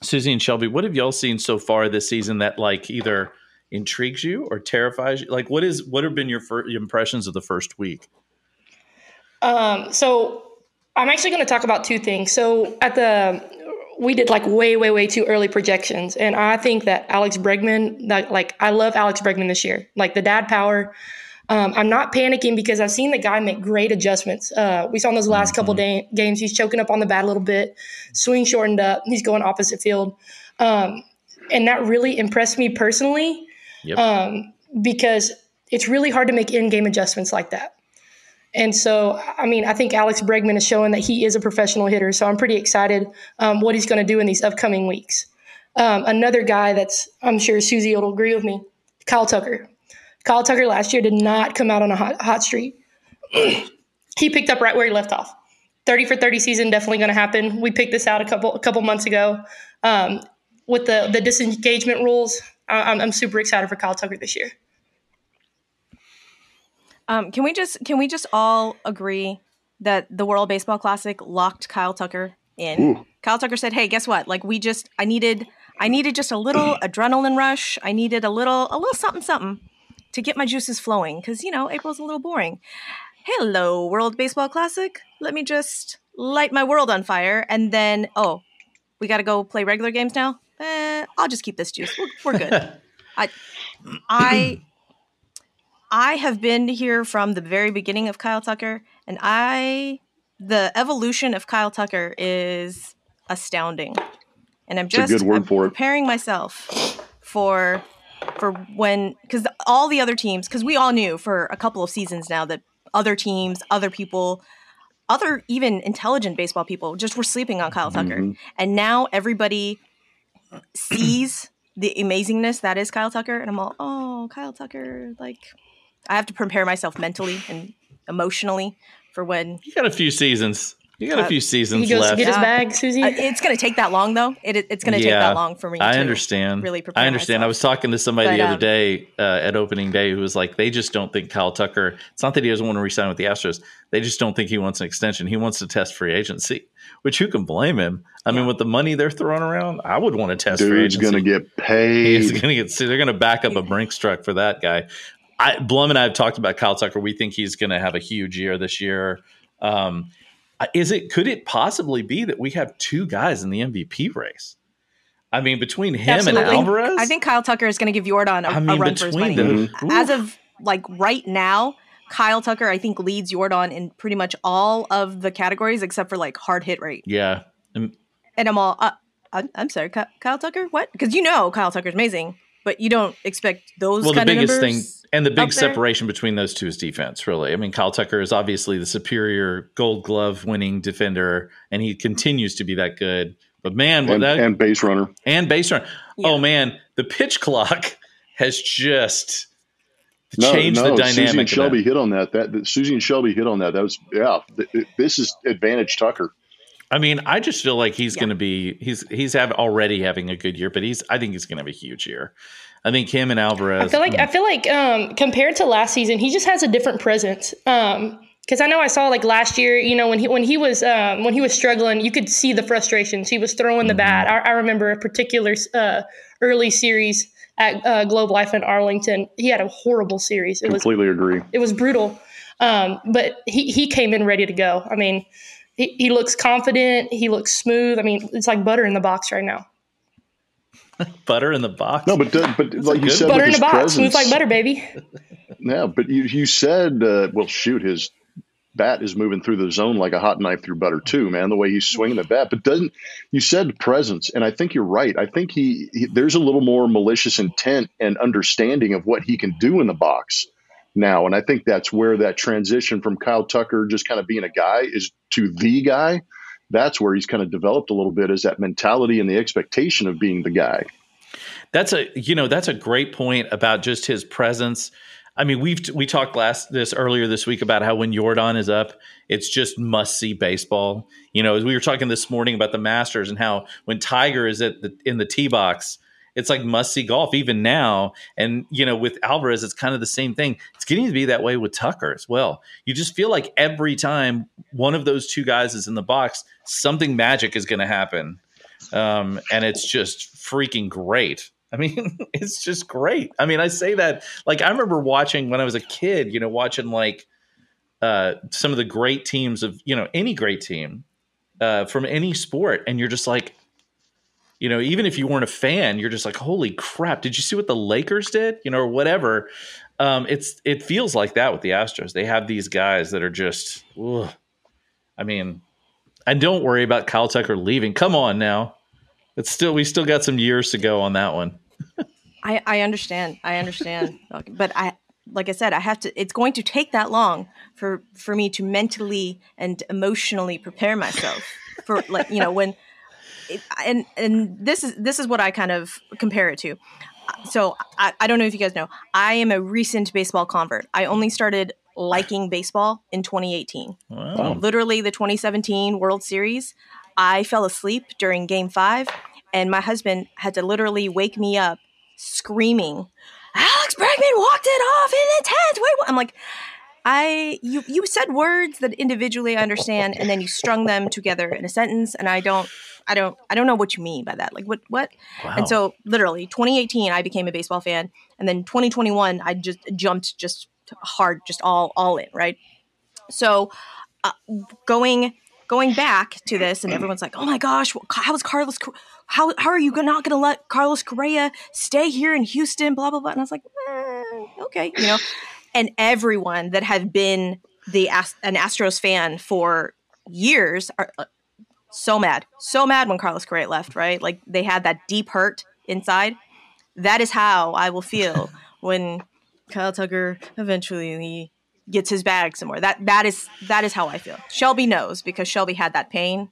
S1: Suzy and Shelby? What have y'all seen so far this season that like either intrigues you or terrifies you? Like, what is what have been your, fir- impressions of the first week?
S5: Um, so I'm actually going to talk about two things. So at the we did like way, way, way too early projections, and I think that Alex Bregman, that like I love Alex Bregman this year, like the dad power Um, I'm not panicking because I've seen the guy make great adjustments. Uh, we saw in those last mm-hmm. couple da- games, he's choking up on the bat a little bit, swing shortened up, he's going opposite field. Um, and that really impressed me personally yep. um, because it's really hard to make in game adjustments like that. And so, I mean, I think Alex Bregman is showing that he is a professional hitter. So I'm pretty excited um, what he's going to do in these upcoming weeks. Um, another guy that's, I'm sure Suzy will agree with me, Kyle Tucker. Kyle Tucker last year did not come out on a hot, hot streak. he picked up right where he left off. 30 for 30 season definitely going to happen. We picked this out a couple a couple months ago. Um, with the the disengagement rules, I'm, I'm super excited for Kyle Tucker this year.
S4: Um, can we just can we just all agree that the World Baseball Classic locked Kyle Tucker in? Ooh. Kyle Tucker said, "Hey, guess what? Like we just I needed I needed just a little adrenaline rush. I needed a little a little something something to get my juices flowing because, you know, April's a little boring. Hello, World Baseball Classic. Let me just light my world on fire. And then, oh, we got to go play regular games now? Eh, I'll just keep this juice. We're, we're good. I, I, I have been here from the very beginning of Kyle Tucker, and I, the evolution of Kyle Tucker is astounding. And I'm just I'm preparing myself for for when because all the other teams because we all knew for a couple of seasons now that other teams other people other even intelligent baseball people just were sleeping on kyle tucker mm-hmm. and now everybody sees the amazingness that is kyle tucker and i'm all oh kyle tucker like i have to prepare myself mentally and emotionally for when
S1: you got a few seasons you got uh, a few seasons he goes left. To
S5: get his bag, Suzy. Uh,
S4: it's going to take that long, though. It, it's going to yeah, take that long for me.
S1: I understand.
S4: Really prepare.
S1: I understand.
S4: Myself.
S1: I was talking to somebody but, the other um, day uh, at opening day who was like, they just don't think Kyle Tucker. It's not that he doesn't want to resign with the Astros. They just don't think he wants an extension. He wants to test free agency, which who can blame him? I yeah. mean, with the money they're throwing around, I would want to test
S3: Dude's
S1: free agency.
S3: going to get paid.
S1: He's going to get. They're going to back up a Brinks truck for that guy. I, Blum and I have talked about Kyle Tucker. We think he's going to have a huge year this year. Um, Uh, is it could it possibly be that we have two guys in the MVP race? I mean, between him Absolutely. and Alvarez,
S4: I think Kyle Tucker is going to give Yordan a, I mean, a run for his money. Them, mm-hmm. As of like right now, Kyle Tucker, I think, leads Yordan in pretty much all of the categories except for like hard hit rate.
S1: Yeah,
S4: and, and I'm all, uh, I'm, I'm, sorry, Kyle Tucker, what? Because you know Kyle Tucker's amazing, but you don't expect those. Well, the biggest thing
S1: and the big separation between those two is defense, really. I mean, Kyle Tucker is obviously the superior gold glove winning defender, and he continues to be that good. But man,
S3: and,
S1: that,
S3: and base runner.
S1: And base runner. Oh, yeah. Oh man, the pitch clock has just no, changed no, the dynamic.
S3: Suzy and Shelby hit on that. That, that Suzy and Shelby hit on that. That was yeah. Th- this is advantage Tucker.
S1: I mean, I just feel like he's yeah. going to be he's he's have already having a good year, but he's I think he's going to have a huge year. I think him and Alvarez.
S5: I feel like I feel like um, compared to last season, he just has a different presence. Um, because I know I saw like last year, you know, when he when he was um, when he was struggling, you could see the frustrations. He was throwing the mm-hmm. bat. I, I, remember a particular uh, early series at uh, Globe Life in Arlington. He had a horrible series.
S3: It Completely
S5: was,
S3: agree.
S5: It was brutal, um, but he he came in ready to go. I mean, he, he looks confident. He looks smooth. I mean, it's like butter in the box right now.
S1: butter in the box.
S3: No, but but like you said,
S5: butter in
S3: the
S5: box, presence, smooth like butter, baby.
S3: yeah, but you you said, uh, well, shoot, his bat is moving through the zone like a hot knife through butter too, man. The way he's swinging the bat, but doesn't you said presence, and I think you're right. I think he, he there's a little more malicious intent and understanding of what he can do in the box now, and I think that's where that transition from Kyle Tucker just kind of being a guy is to the guy that's where he's kind of developed a little bit is that mentality and the expectation of being the guy.
S1: That's a you know that's a great point about just his presence. I mean, we've we talked last this earlier this week about how when Yordan is up, it's just must see baseball. You know, as we were talking this morning about the Masters and how when Tiger is at the in the tee box, it's like must see golf even now. And you know, with Alvarez, it's kind of the same thing. It's getting to be that way with Tucker as well. You just feel like every time one of those two guys is in the box, something magic is going to happen, um, and it's just freaking great. I mean, it's just great. I mean, I say that like I remember watching when I was a kid. You know, watching like uh, some of the great teams of you know any great team uh, from any sport, and you're just like, you know, even if you weren't a fan, you're just like, holy crap, did you see what the Lakers did? You know, or whatever. Um, it's it feels like that with the Astros. They have these guys that are just. Ugh. I mean, and don't worry about Kyle Tucker leaving. Come on now, it's still we still got some years to go on that one.
S4: I, I understand. I understand. but I like I said, I have to it's going to take that long for for me to mentally and emotionally prepare myself for like, you know, when and and this is this is what I kind of compare it to. So I, I don't know if you guys know, I am a recent baseball convert. I only started liking baseball in 2018. Wow. Literally the 2017 World Series. I fell asleep during game five, and my husband had to literally wake me up screaming, Alex Bregman walked it off in the tenth. Wait, what? I'm like, I you you said words that individually I understand, and then you strung them together in a sentence, and I don't. I don't I don't know what you mean by that. Like what what? Wow. And so literally 2018 I became a baseball fan and then 2021 I just jumped just hard just all all in, right? So uh, going going back to this and everyone's like, "Oh my gosh, how is Carlos how how are you not going to let Carlos Correa stay here in Houston? Blah blah blah. And I was like, eh, okay, you know. And everyone that had been the an Astros fan for years are uh, so mad, so mad when Carlos Correa left. Right, like they had that deep hurt inside. That is how I will feel when Kyle Tucker eventually gets his bag somewhere. That that is that is how I feel. Shelby knows because Shelby had that pain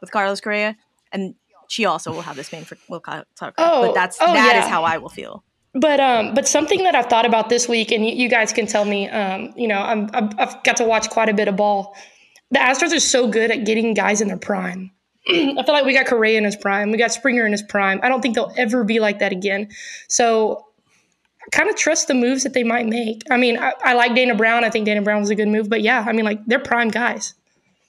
S4: with Carlos Correa, and she also will have this pain for Will Tucker. Oh, but that's oh, that yeah. is how I will feel.
S5: But um, but something that I've thought about this week, and you, you guys can tell me, um, you know, I'm, I've got to watch quite a bit of ball. The Astros are so good at getting guys in their prime. I feel like we got Correa in his prime, we got Springer in his prime. I don't think they'll ever be like that again. So I kind of trust the moves that they might make. I mean, I, I like Dana Brown. I think Dana Brown was a good move, but yeah, I mean, like they're prime guys.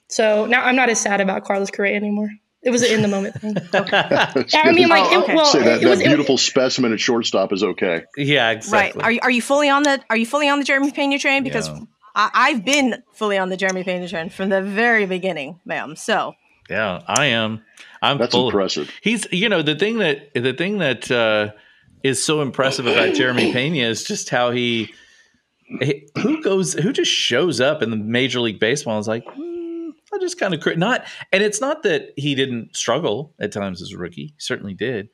S5: So now I'm not as sad about Carlos Correa anymore. It was an in the moment thing. I
S3: mean, like, oh, okay. it, well, Say that, that was, beautiful it, specimen at shortstop is okay.
S1: Yeah, exactly.
S4: Right. Are you, are you fully on the Are you fully on the Jeremy Pena train? Because yeah. I, have been fully on the Jeremy Pena train from the very beginning, ma'am. So.
S1: Yeah, I am. I'm.
S3: That's full, impressive.
S1: He's. You know the thing that the thing that uh, is so impressive about Jeremy Pena is just how he. Who goes? Who just shows up in the Major League Baseball? Is like, I just kind of not, and it's not that he didn't struggle at times as a rookie. Certainly did,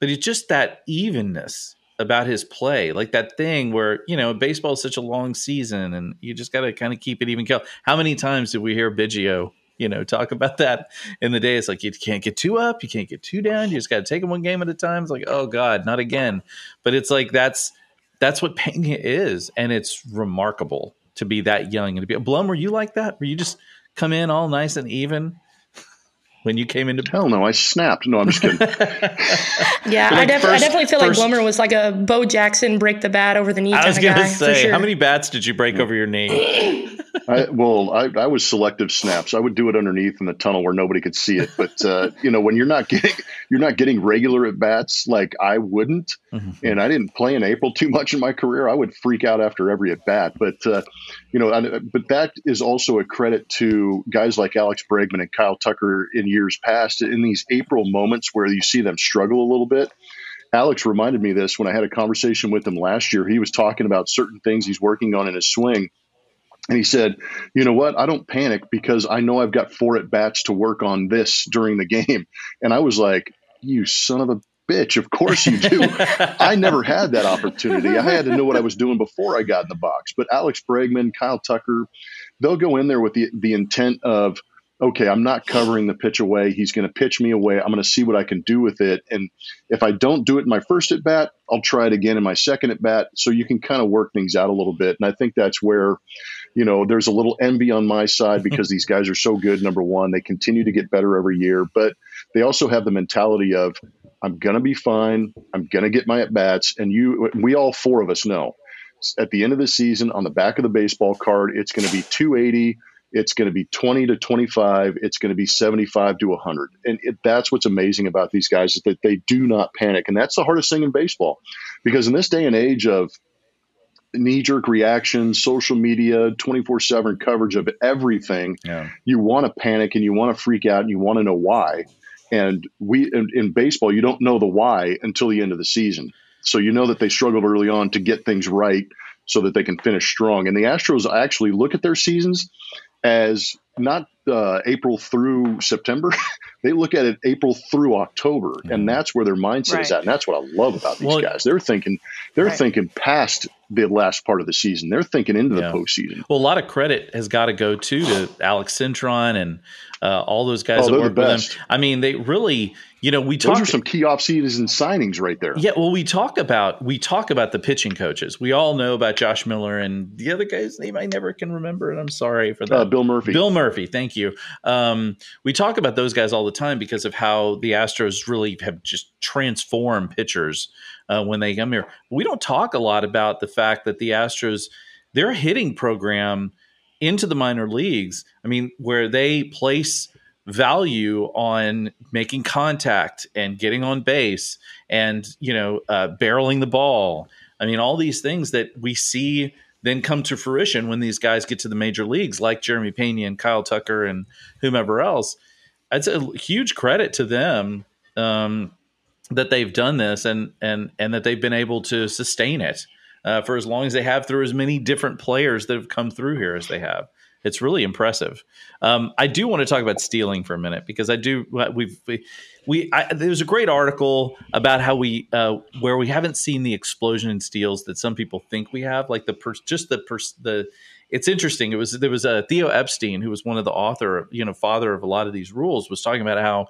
S1: but it's just that evenness about his play, like that thing where you know baseball is such a long season, and you just got to kind of keep it even. How many times did we hear Biggio, you know, talk about that in the day? It's like you can't get too up, you can't get too down. You just got to take it one game at a time. It's like, oh God, not again. But it's like that's that's what Pena is, and it's remarkable to be that young and to be. Blum, were you like that? Were you just come in all nice and even when you came into
S3: hell no i snapped no i'm just kidding
S5: yeah like I, def- first, I, definitely feel first, like blummer was like a bo jackson break the bat over the knee i was gonna guy, say
S1: sure. how many bats did you break over your knee
S3: I, well, I, I, was selective snaps. I would do it underneath in the tunnel where nobody could see it. But uh, you know, when you're not getting you're not getting regular at bats like I wouldn't, mm-hmm. and I didn't play in April too much in my career. I would freak out after every at bat. But uh, you know, I, uh, but that is also a credit to guys like Alex Bregman and Kyle Tucker in years past. In these April moments where you see them struggle a little bit. Alex reminded me this when I had a conversation with him last year. He was talking about certain things he's working on in his swing and he said, You know what? I don't panic because I know I've got four at bats to work on this during the game. And I was like, You son of a bitch. Of course you do. I never had that opportunity. I had to know what I was doing before I got in the box. But Alex Bregman, Kyle Tucker, they'll go in there with the, the intent of, okay, I'm not covering the pitch away. He's going to pitch me away. I'm going to see what I can do with it. And if I don't do it in my first at bat, I'll try it again in my second at bat. So you can kind of work things out a little bit. And I think that's where, you know, there's a little envy on my side because these guys are so good. Number one, they continue to get better every year, but they also have the mentality of, I'm going to be fine. I'm going to get my at bats. And you, we all four of us know at the end of the season on the back of the baseball card, it's going to be 280 it's going to be 20 to 25 it's going to be 75 to 100 and it, that's what's amazing about these guys is that they do not panic and that's the hardest thing in baseball because in this day and age of knee-jerk reactions social media 24-7 coverage of everything yeah. you want to panic and you want to freak out and you want to know why and we in, in baseball you don't know the why until the end of the season so you know that they struggled early on to get things right so that they can finish strong. And the Astros actually look at their seasons as not uh, April through September. they look at it April through October, mm-hmm. and that's where their mindset right. is at. And that's what I love about these well, guys. They're thinking they're right. thinking past the last part of the season. They're thinking into yeah. the postseason.
S1: Well, a lot of credit has got to go too to Alex Cintron and uh, all those guys oh, that work the with them. I mean, they really, you know, we talk.
S3: Those are some key off-season signings right there.
S1: Yeah, well, we talk about we talk about the pitching coaches. We all know about Josh Miller and the other guy's name I never can remember, and I'm sorry for that. Uh,
S3: Bill Murphy.
S1: Bill Murphy. Thank you. Um, we talk about those guys all the time because of how the Astros really have just transformed pitchers uh, when they come here. We don't talk a lot about the fact that the Astros, their hitting program into the minor leagues. I mean, where they place value on making contact and getting on base and you know uh, barreling the ball. I mean, all these things that we see then come to fruition when these guys get to the major leagues, like Jeremy Pena and Kyle Tucker and whomever else. It's a huge credit to them um, that they've done this and and and that they've been able to sustain it uh, for as long as they have through as many different players that have come through here as they have. It's really impressive. Um, I do want to talk about stealing for a minute because I do. We've we, we I, there was a great article about how we uh, where we haven't seen the explosion in steals that some people think we have. Like the per, just the per, the. It's interesting. It was there was a Theo Epstein who was one of the author, you know, father of a lot of these rules, was talking about how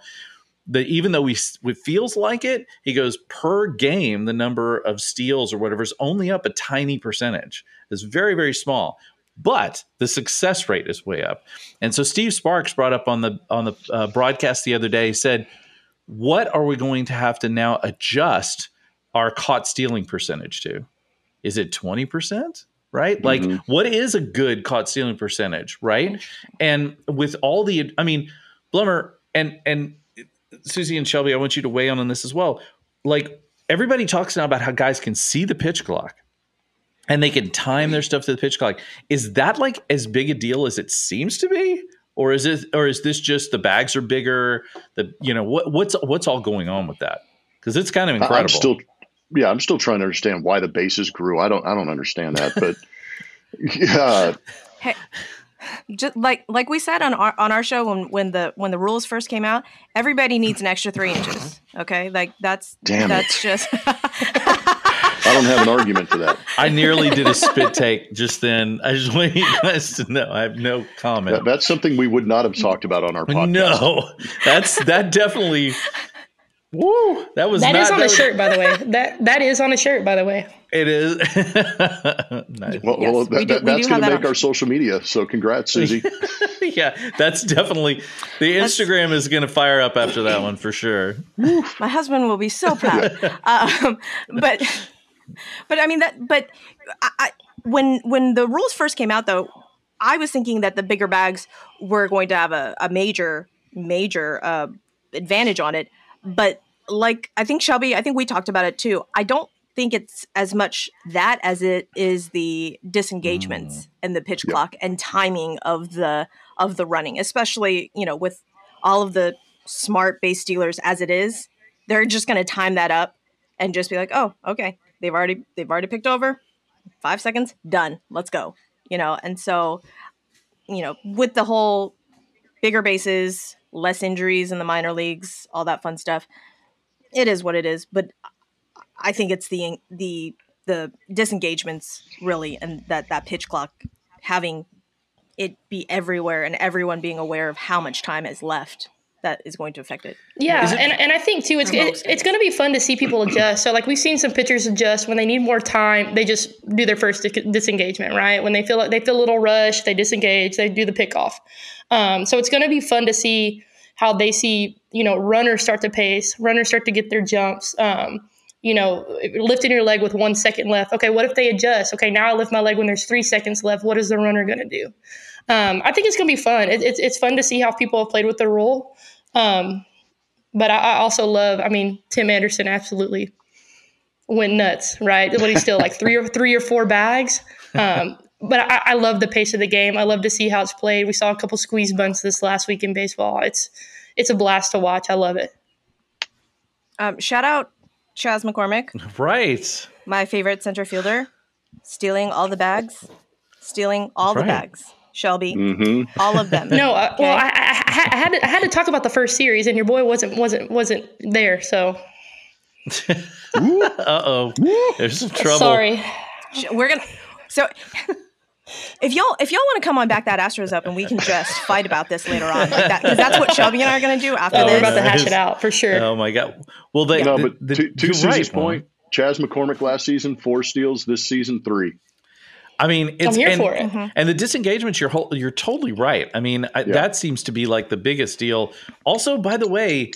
S1: that even though we it feels like it, he goes per game the number of steals or whatever is only up a tiny percentage. It's very very small, but the success rate is way up. And so Steve Sparks brought up on the on the uh, broadcast the other day said, "What are we going to have to now adjust our caught stealing percentage to? Is it twenty percent?" right? Mm-hmm. Like, what is a good caught stealing percentage, right? And with all the, I mean, Blummer and and Suzy and Shelby, I want you to weigh in on this as well. Like everybody talks now about how guys can see the pitch clock and they can time their stuff to the pitch clock. Is that like as big a deal as it seems to be? Or is it or is this just the bags are bigger? The you know what what's what's all going on with that? Because it's kind of incredible.
S3: I'm still yeah, I'm still trying to understand why the bases grew. I don't I don't understand that, but yeah.
S4: Hey, just like like we said on our on our show when when the when the rules first came out, everybody needs an extra three inches. Okay, like that's
S3: Damn
S4: that's
S3: it.
S4: just.
S3: I don't have an argument for that.
S1: I nearly did a spit take just then. I just want you guys to know. I have no comment.
S3: That, that's something we would not have talked about on our podcast.
S1: No, that's that definitely. Woo! That was
S5: that
S1: not,
S5: is on
S1: that
S5: a
S1: was,
S5: shirt, by the way. That that is on a shirt, by the way.
S1: It is.
S3: nice. Well, yes, well that, we do, that, that's going to make on. our social media. So congrats, Suzy.
S1: yeah, that's definitely the Instagram is going to fire up after that one for sure.
S4: My husband will be so proud. um, but but I mean that. But I, I, when when the rules first came out, though, I was thinking that the bigger bags were going to have a, a major major uh, advantage on it. But like I think Shelby, I think we talked about it too. I don't think it's as much that as it is the disengagements mm. and the pitch yep. clock and timing of the of the running, especially you know with all of the smart base dealers as it is, they're just going to time that up and just be like, oh, okay, they've already they've already picked over, five seconds, done, let's go, you know, and so you know with the whole bigger bases, less injuries in the minor leagues, all that fun stuff. It is what it is, but I think it's the the the disengagements really, and that that pitch clock having it be everywhere and everyone being aware of how much time is left that is going to affect it.
S5: Yeah, it, and, and I think too, it's it, it's going to be fun to see people adjust. So like we've seen some pitchers adjust when they need more time. They just do their first disengagement, right? When they feel like they feel a little rush, they disengage, they do the pickoff. Um, so it's going to be fun to see how they see you know runners start to pace, runners start to get their jumps. Um, you know, lifting your leg with one second left. Okay, what if they adjust? Okay, now I lift my leg when there's three seconds left. What is the runner going to do? Um, I think it's going to be fun. It, it's it's fun to see how people have played with the rule. Um, but I, I, also love. I mean, Tim Anderson absolutely went nuts. Right? What he's still like three or three or four bags. Um, but I, I, love the pace of the game. I love to see how it's played. We saw a couple squeeze bunts this last week in baseball. It's it's a blast to watch. I love it.
S4: Um, shout out Chas McCormick.
S1: Right.
S4: My favorite center fielder. stealing all the bags, stealing all the bags. Shelby,
S3: hmm
S4: all of them.
S5: No, uh, well,
S4: Okay.
S5: I, I, I had- I had to, I had to talk about the first series, and your boy wasn't wasn't wasn't there. So
S1: Uh oh. There's some trouble.
S5: sorry.
S4: We're gonna. So, if y'all if y'all want to come on back that Astros up and we can just fight about this later on, like that, because that's what Shelby and I are gonna do after
S5: Oh, we're
S4: this.
S5: about to hash it out for sure.
S1: Oh my god. Well, they,
S3: No,
S1: the-
S3: but
S1: the-
S3: to, to Suzy's
S1: right,
S3: point, Chas McCormick last season four steals. This season three.
S1: I mean, it's
S5: here
S1: and,
S5: for it.
S4: Mm-hmm.
S1: and the disengagements. You're whole, you're totally right. I mean, I, that seems to be like the biggest deal. Also, by the way,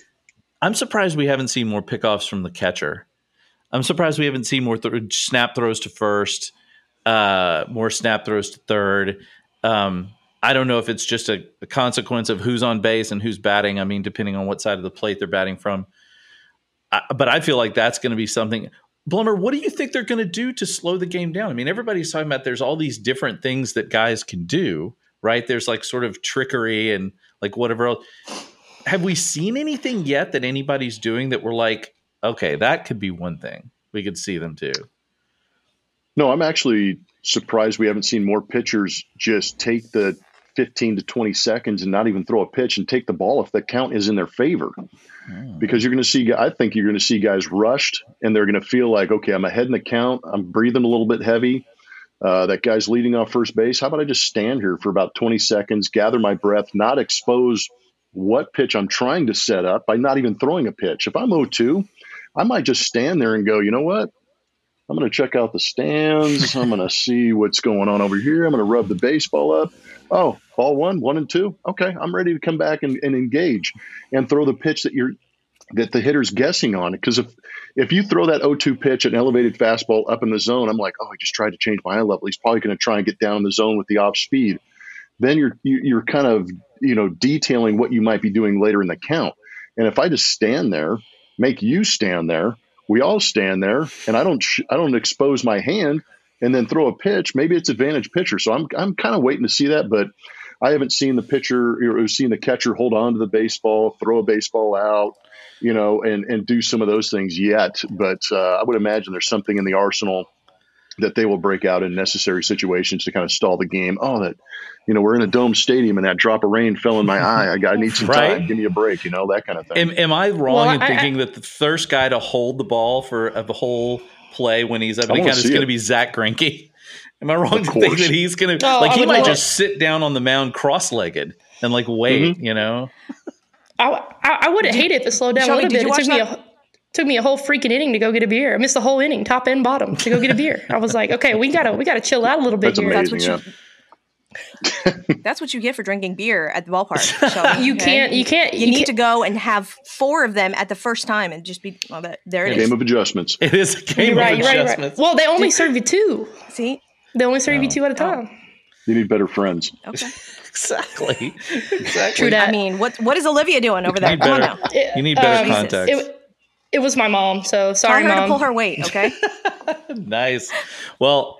S1: I'm surprised we haven't seen more pickoffs from the catcher. I'm surprised we haven't seen more th- snap throws to first, uh, more snap throws to third. Um, I don't know if it's just a, a consequence of who's on base and who's batting. I mean, depending on what side of the plate they're batting from. I, but I feel like that's going to be something. Blummer, what do you think they're going to do to slow the game down? I mean, everybody's talking about there's all these different things that guys can do, right? There's like sort of trickery and like whatever else. Have we seen anything yet that anybody's doing that we're like, okay, that could be one thing we could see them do?
S3: No, I'm actually surprised we haven't seen more pitchers just take the 15 to 20 seconds and not even throw a pitch and take the ball if the count is in their favor. Because you're going to see, I think you're going to see guys rushed and they're going to feel like, okay, I'm ahead in the count. I'm breathing a little bit heavy. Uh, that guy's leading off first base. How about I just stand here for about 20 seconds, gather my breath, not expose what pitch I'm trying to set up by not even throwing a pitch. If I'm 0-2, I might just stand there and go, you know what? I'm going to check out the stands. I'm going to see what's going on over here. I'm going to rub the baseball up. Oh, ball one, one and two. Okay, I'm ready to come back and, and engage and throw the pitch that you're that the hitter's guessing on. Because if if you throw that 0-2 pitch, an elevated fastball up in the zone, I'm like, oh, he just tried to change my eye level. He's probably going to try and get down in the zone with the off speed. Then you're you, you're kind of you know detailing what you might be doing later in the count. And if I just stand there, make you stand there, we all stand there, and I don't sh- I don't expose my hand and then throw a pitch. Maybe it's advantage pitcher. So I'm I'm kind of waiting to see that, but I haven't seen the pitcher or seen the catcher hold on to the baseball, throw a baseball out, you know, and and do some of those things yet. But uh, I would imagine there's something in the arsenal that they will break out in necessary situations to kind of stall the game. Oh, that you know we're in a dome stadium and that drop of rain fell in my eye. I got I need some
S1: Right.
S3: time. Give me a break. You know that kind of thing.
S1: Am, am I wrong
S5: Well,
S1: in
S5: I- I-
S1: thinking that the first guy to hold the ball for a whole play when he's up
S3: I
S1: the
S3: wanna
S1: count is going to be Zach Greinke? Am I wrong to think that he's going to
S5: Oh,
S1: like
S5: I
S1: he might
S5: love-
S1: just sit down on the mound cross-legged and like wait,
S3: Mm-hmm.
S1: you know?
S5: I, I, I wouldn't hate it to slow down
S4: Shelby,
S5: a little
S4: did
S5: bit.
S4: you
S5: It took
S4: watch
S5: me a took me a whole freaking inning to go get a beer. I missed the whole inning, top and bottom, to go get a beer. I was like, okay, we gotta we gotta chill out a little bit
S3: That's
S5: here.
S3: amazing.
S4: That's what
S3: yeah.
S4: That's what you get for drinking beer at the ballpark. Shelby,
S5: You
S4: okay?
S5: can't you can't
S4: You,
S5: you
S4: need
S5: can't-
S4: to go and have four of them at the first time and just be well. That, there it is.
S3: Game of adjustments.
S1: It is a game
S5: You're right,
S1: of
S5: you're right, you're right.
S1: adjustments.
S5: Well, they only serve you two.
S4: See,
S5: They only serve you
S1: Oh.
S5: two at a time.
S3: You need better friends.
S4: okay.
S1: Exactly. Exactly.
S5: True that.
S4: I mean, what what is Olivia doing over there?
S1: need
S4: Come on
S1: better-
S4: now.
S5: It-
S1: You need better
S5: um,
S1: context.
S5: It, it was my mom, so
S4: Tell
S5: sorry,
S4: her
S5: mom.
S4: to pull her weight, okay?
S1: nice. Well,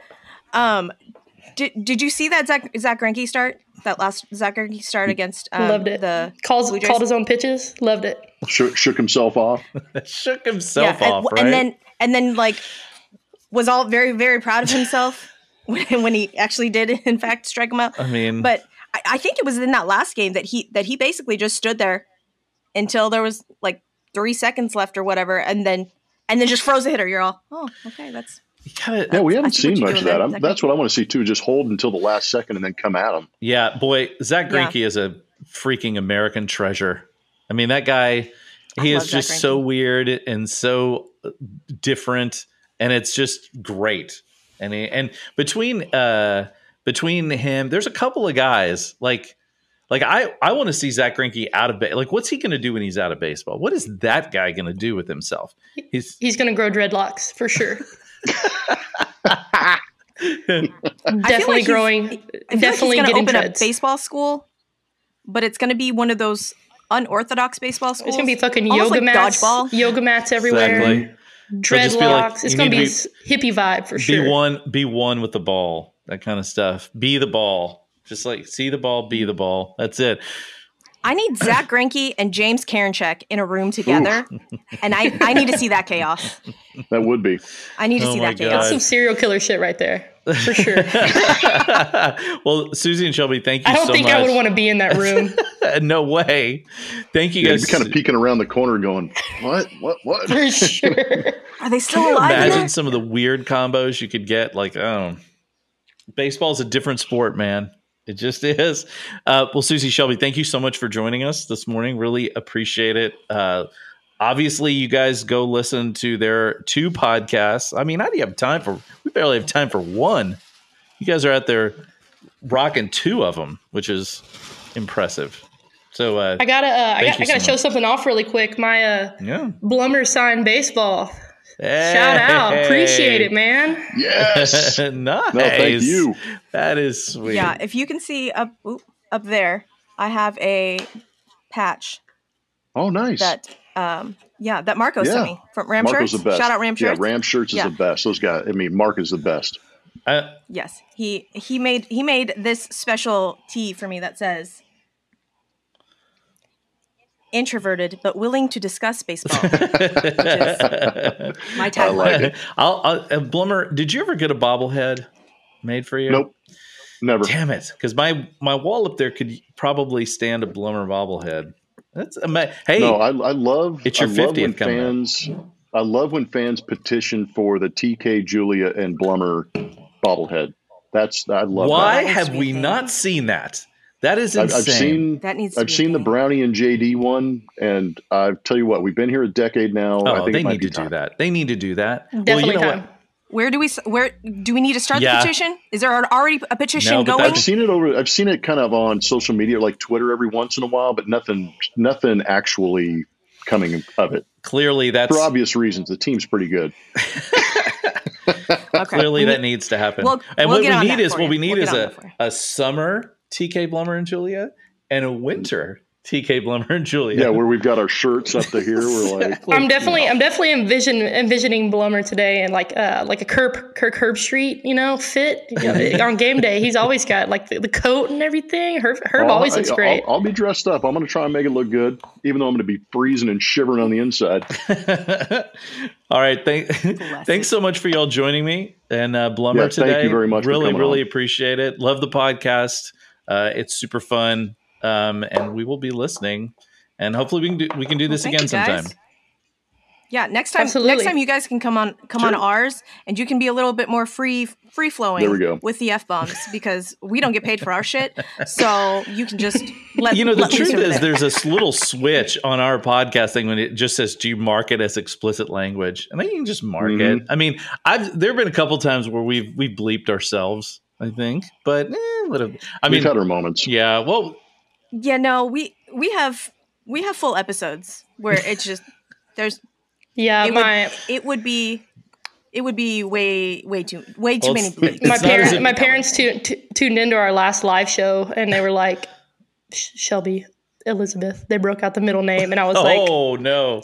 S4: um, did did you see that Zach Zach Greinke start? That last Zach Greinke start against um,
S5: Loved it.
S4: The
S5: Calls
S4: Blue
S5: called his own pitches. Loved it.
S3: Shook, shook himself off.
S1: shook himself
S4: and,
S1: off, right?
S4: and then and then like was all very very proud of himself when, when he actually did in fact strike him out.
S1: I mean,
S4: But I, I think it was in that last game that he that he basically just stood there until there was like three seconds left or whatever, and then and then just froze the hitter. You're all, oh, okay, that's
S1: you gotta,
S3: Yeah, we haven't seen much of
S4: doing
S3: that. I'm, that's what I want to see too. Just hold until the last second and then come at him.
S1: Yeah, boy, Zach
S4: Yeah.
S1: Is a freaking American treasure. I mean, that guy, he
S4: love
S1: is
S4: Zach
S1: just so weird and so uh, different, and it's just great. And he, and between uh between him, there's a couple of guys like like I I want to see Zach Greinke out of ba- like what's he going to do when he's out of baseball? What is that guy going to do with himself? He's
S5: He's gonna grow dreadlocks for sure.
S4: I feel
S5: definitely
S4: like
S5: growing.
S4: I feel like
S5: definitely
S4: he's going to
S5: getting
S4: open
S5: dreads.
S4: a baseball school, but it's going to be one of those unorthodox baseball schools.
S5: It's gonna be fucking yoga
S4: like
S5: mats,
S4: dodgeball.
S5: yoga mats everywhere,
S1: exactly
S5: dreadlocks.
S1: like,
S5: it's gonna
S1: need
S5: be, hippie vibe for
S1: be
S5: sure.
S1: one be one with the ball that kind of stuff be the ball just like see the ball be the ball that's it
S4: I need Zach Greinke and James Karinchak in a room together, and I, I need to see that chaos.
S3: That would be.
S4: I need to
S1: Oh
S4: see that
S1: God.
S4: chaos.
S5: That's some serial killer shit right there, for sure.
S1: well, Suzy and Shelby, thank you
S5: I don't
S1: so
S5: think
S1: much.
S5: I would want to be in that room
S1: no way. Thank you
S3: Yeah,
S1: guys.
S3: you'd be kind of peeking around the corner, going, "What? What? What?"
S5: for sure.
S4: Are they still
S1: Can you
S4: alive?
S1: imagine
S4: there?
S1: some of the weird combos you could get? Like, oh, baseball's a different sport, man. It just is. Uh, well, Suzy Shelby, thank you so much for joining us this morning. Really appreciate it. Uh, obviously, you guys go listen to their two podcasts. I mean, how do you have time for? We barely have time for one. You guys are out there rocking two of them, which is impressive. So, uh,
S5: I gotta, uh, I, got, I gotta
S1: so
S5: show something off really quick. My uh,
S1: yeah.
S5: Blummer signed baseball. Shout out, appreciate it, man.
S3: Yes.
S1: nice.
S3: No, thank you.
S1: That is sweet.
S4: Yeah, if you can see up oop, up there, I have a patch
S3: Oh, nice.
S4: that um yeah that Marco
S3: Yeah.
S4: sent me from Ram
S3: Marco's
S4: Shirts.
S3: the best.
S4: Shout out Ram
S3: Yeah,
S4: Shirts.
S3: Ram shirts is
S4: Yeah.
S3: the best. Those guys. I mean, Mark is the best.
S1: I-
S4: Yes, he he made he made this special tee for me that says introverted but willing to discuss baseball. my
S3: I
S4: tagline.
S3: like.
S1: I'll, I'll, uh, Blummer, did you ever get a bobblehead made for you?
S3: Nope, never.
S1: Damn it! Because my my wall up there could probably stand a Blummer bobblehead. That's ama- hey.
S3: No, I, I love.
S1: It's your 50th
S3: when
S1: coming up.
S3: fans. I love when fans petition for the TK Julia and Blummer bobblehead. That's I love.
S1: why
S3: that.
S1: have we not seen that? That is
S3: I've,
S1: insane.
S3: I've seen.
S4: That needs to
S3: I've
S4: be
S3: seen the. Brownie and JD one, and I tell you what, we've been here a decade now. I
S1: oh,
S3: think
S1: they need to
S3: time.
S1: do that. They need to do that.
S5: Definitely
S1: well, you know
S5: time.
S1: what?
S4: Where do we where do we need to start
S1: Yeah.
S4: the petition? Is there already a petition
S1: No, but
S4: going?
S3: I've seen it over. I've seen it kind of on social media, like Twitter, every once in a while, but nothing, nothing actually coming of it
S1: Clearly, that's
S3: for obvious reasons. The team's pretty good.
S4: Okay.
S1: clearly
S4: We
S1: that needs to happen.
S4: We'll-
S1: and
S4: we'll
S1: what we need
S4: that
S1: is
S4: for
S1: what we need
S4: We'll
S1: is
S4: get on
S1: a,
S4: that
S1: a summer TK Blummer and Julia and a winter TK Blummer and Julia.
S3: Yeah, where we've got our shirts up to here. We're like,
S5: I'm definitely, I'm definitely envision envisioning Blummer today and like, uh, like a Kirk Kirk Herbstreit, you know, fit you know, on game day. He's always got like the, the coat and everything. Herb, Herb
S3: I'll-
S5: always looks great.
S3: I'll, I'll be dressed up. I'm going to try and make it look good, even though I'm going to be freezing and shivering on the inside.
S1: All right. Thank, thanks so much for y'all joining me and uh, Blummer
S3: Yeah, thank you very much
S1: Really,
S3: coming
S1: really
S3: on.
S1: appreciate it. Love the podcast. Uh, it's super fun, um, and we will be listening. And hopefully, we can do we can do this
S4: Thank
S1: again
S4: you, guys.
S1: sometime.
S4: Yeah, next time
S5: Absolutely.
S4: next time you guys can come on come on ours and you can be a little bit more free free flowing
S3: There we go.
S4: with the F bombs because we don't get paid for our shit. So you can just let
S1: you know the
S4: let loose
S1: truth is
S4: there.
S1: there's this little switch on our podcast thing when it just says do you mark it as explicit language and then you can just mark
S3: Mhm.
S1: it i mean i've there have been a couple times where we've we've bleeped ourselves i think but eh, whatever i mean
S3: we've had our moments.
S1: yeah well
S4: Yeah, no, we we have we have full episodes where it's just there's
S5: yeah,
S4: it
S5: my
S4: would it would be it would be way way too way too
S1: Well,
S4: many bleeps.
S5: my
S1: not
S5: parents my parents tu- tu- tuned into our last live show and they were like Shelby Elizabeth. They broke out the middle name and I was like,
S1: oh no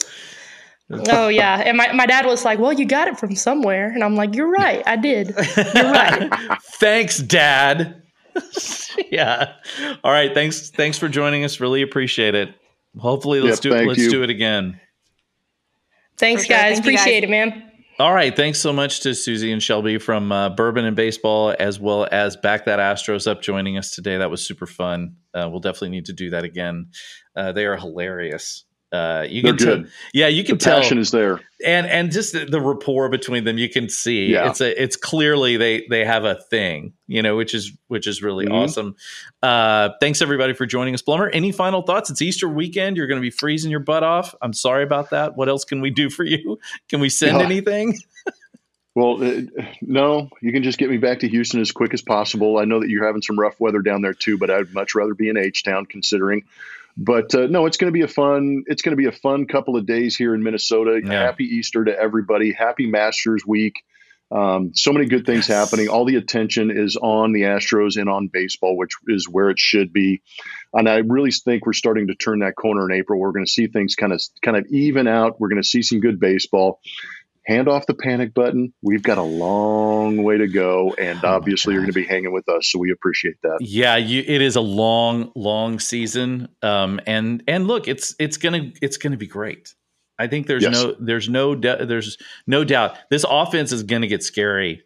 S5: oh yeah. And my, my dad was like, well, you got it from somewhere. And I'm like, you're right, I did. You're right.
S1: thanks dad yeah all right thanks thanks for joining us really appreciate it hopefully let's
S3: Yeah,
S1: do
S3: thank
S1: let's
S3: you.
S1: do it again
S5: Thanks,
S4: sure.
S5: guys.
S4: Thank you, guys.
S5: Appreciate it, man.
S1: All right. Thanks so much to Suzy and Shelby from uh, Bourbon and Baseball, as well as Back That Astros Up joining us today. That was super fun. Uh, we'll definitely need to do that again. Uh, they are hilarious. Uh, you
S3: They're
S1: can tell,
S3: good.
S1: yeah, you
S3: The
S1: can tell,
S3: passion is there.
S1: and and just the, the rapport between them, you can see.
S3: Yeah.
S1: It's a, it's clearly they they have a thing, you know, which is which is really
S3: Mhm.
S1: awesome. Uh, thanks everybody for joining us, Blummer. Any final thoughts? It's Easter weekend. You're going to be freezing your butt off. I'm sorry about that. What else can we do for you? Can we send
S3: Yeah.
S1: anything?
S3: Well, uh, no, you can just get me back to Houston as quick as possible. I know that you're having some rough weather down there too, but I'd much rather be in H Town considering. But uh, no, it's going to be a fun. It's going to be a fun couple of days here in Minnesota.
S1: Yeah.
S3: Happy Easter to everybody. Happy Masters Week. Um, so many good things
S1: Yes.
S3: happening. All the attention is on the Astros and on baseball, which is where it should be. And I really think we're starting to turn that corner in April. We're going to see things kind of kind of even out. We're going to see some good baseball. Hand off the panic button. We've got a long way to go, and
S1: Oh
S3: obviously you're going to be hanging with us, so we appreciate that.
S1: Yeah, you, it is a long, long season, um, and and look, it's it's gonna it's gonna be great. I think there's
S3: Yes.
S1: no there's no de- there's no doubt this offense is gonna get scary.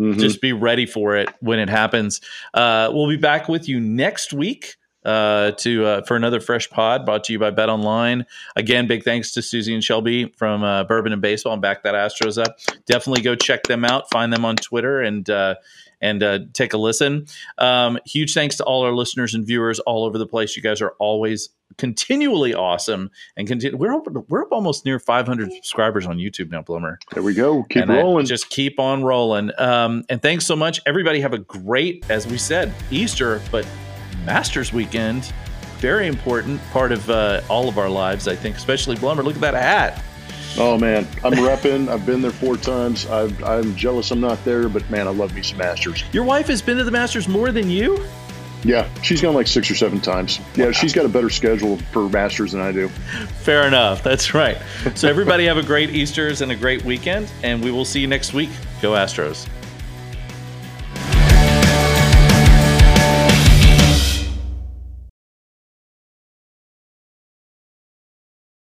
S3: Mhm.
S1: Just be ready for it when it happens. Uh, we'll be back with you next week uh, to uh, for another fresh pod brought to you by Bet Online. Again, big thanks to Suzy and Shelby from uh, Bourbon and Baseball and back that Astros up. Definitely go check them out. Find them on Twitter and uh, and uh, take a listen. Um, huge thanks to all our listeners and viewers all over the place. You guys are always continually awesome and continue. We're up, we're up almost near 500 subscribers on YouTube now, Blummer.
S3: there we go. Keep
S1: And I-
S3: rolling.
S1: just keep on rolling. Um, and thanks so much. Everybody have a great, as we said, Easter, but Masters weekend. Very important part of uh, all of our lives, I think, especially Blummer. Look at that hat.
S3: oh man, I'm repping. I've been there four times. I've, I'm jealous I'm not there, but man, I love me some Masters.
S1: Your wife has been to the Masters more than you?
S3: Yeah, she's gone like six or seven times. Yeah, she's got a better schedule for Masters than I do.
S1: Fair enough. That's right. So, everybody have a great Easter's and a great weekend, and we will see you next week. Go Astros.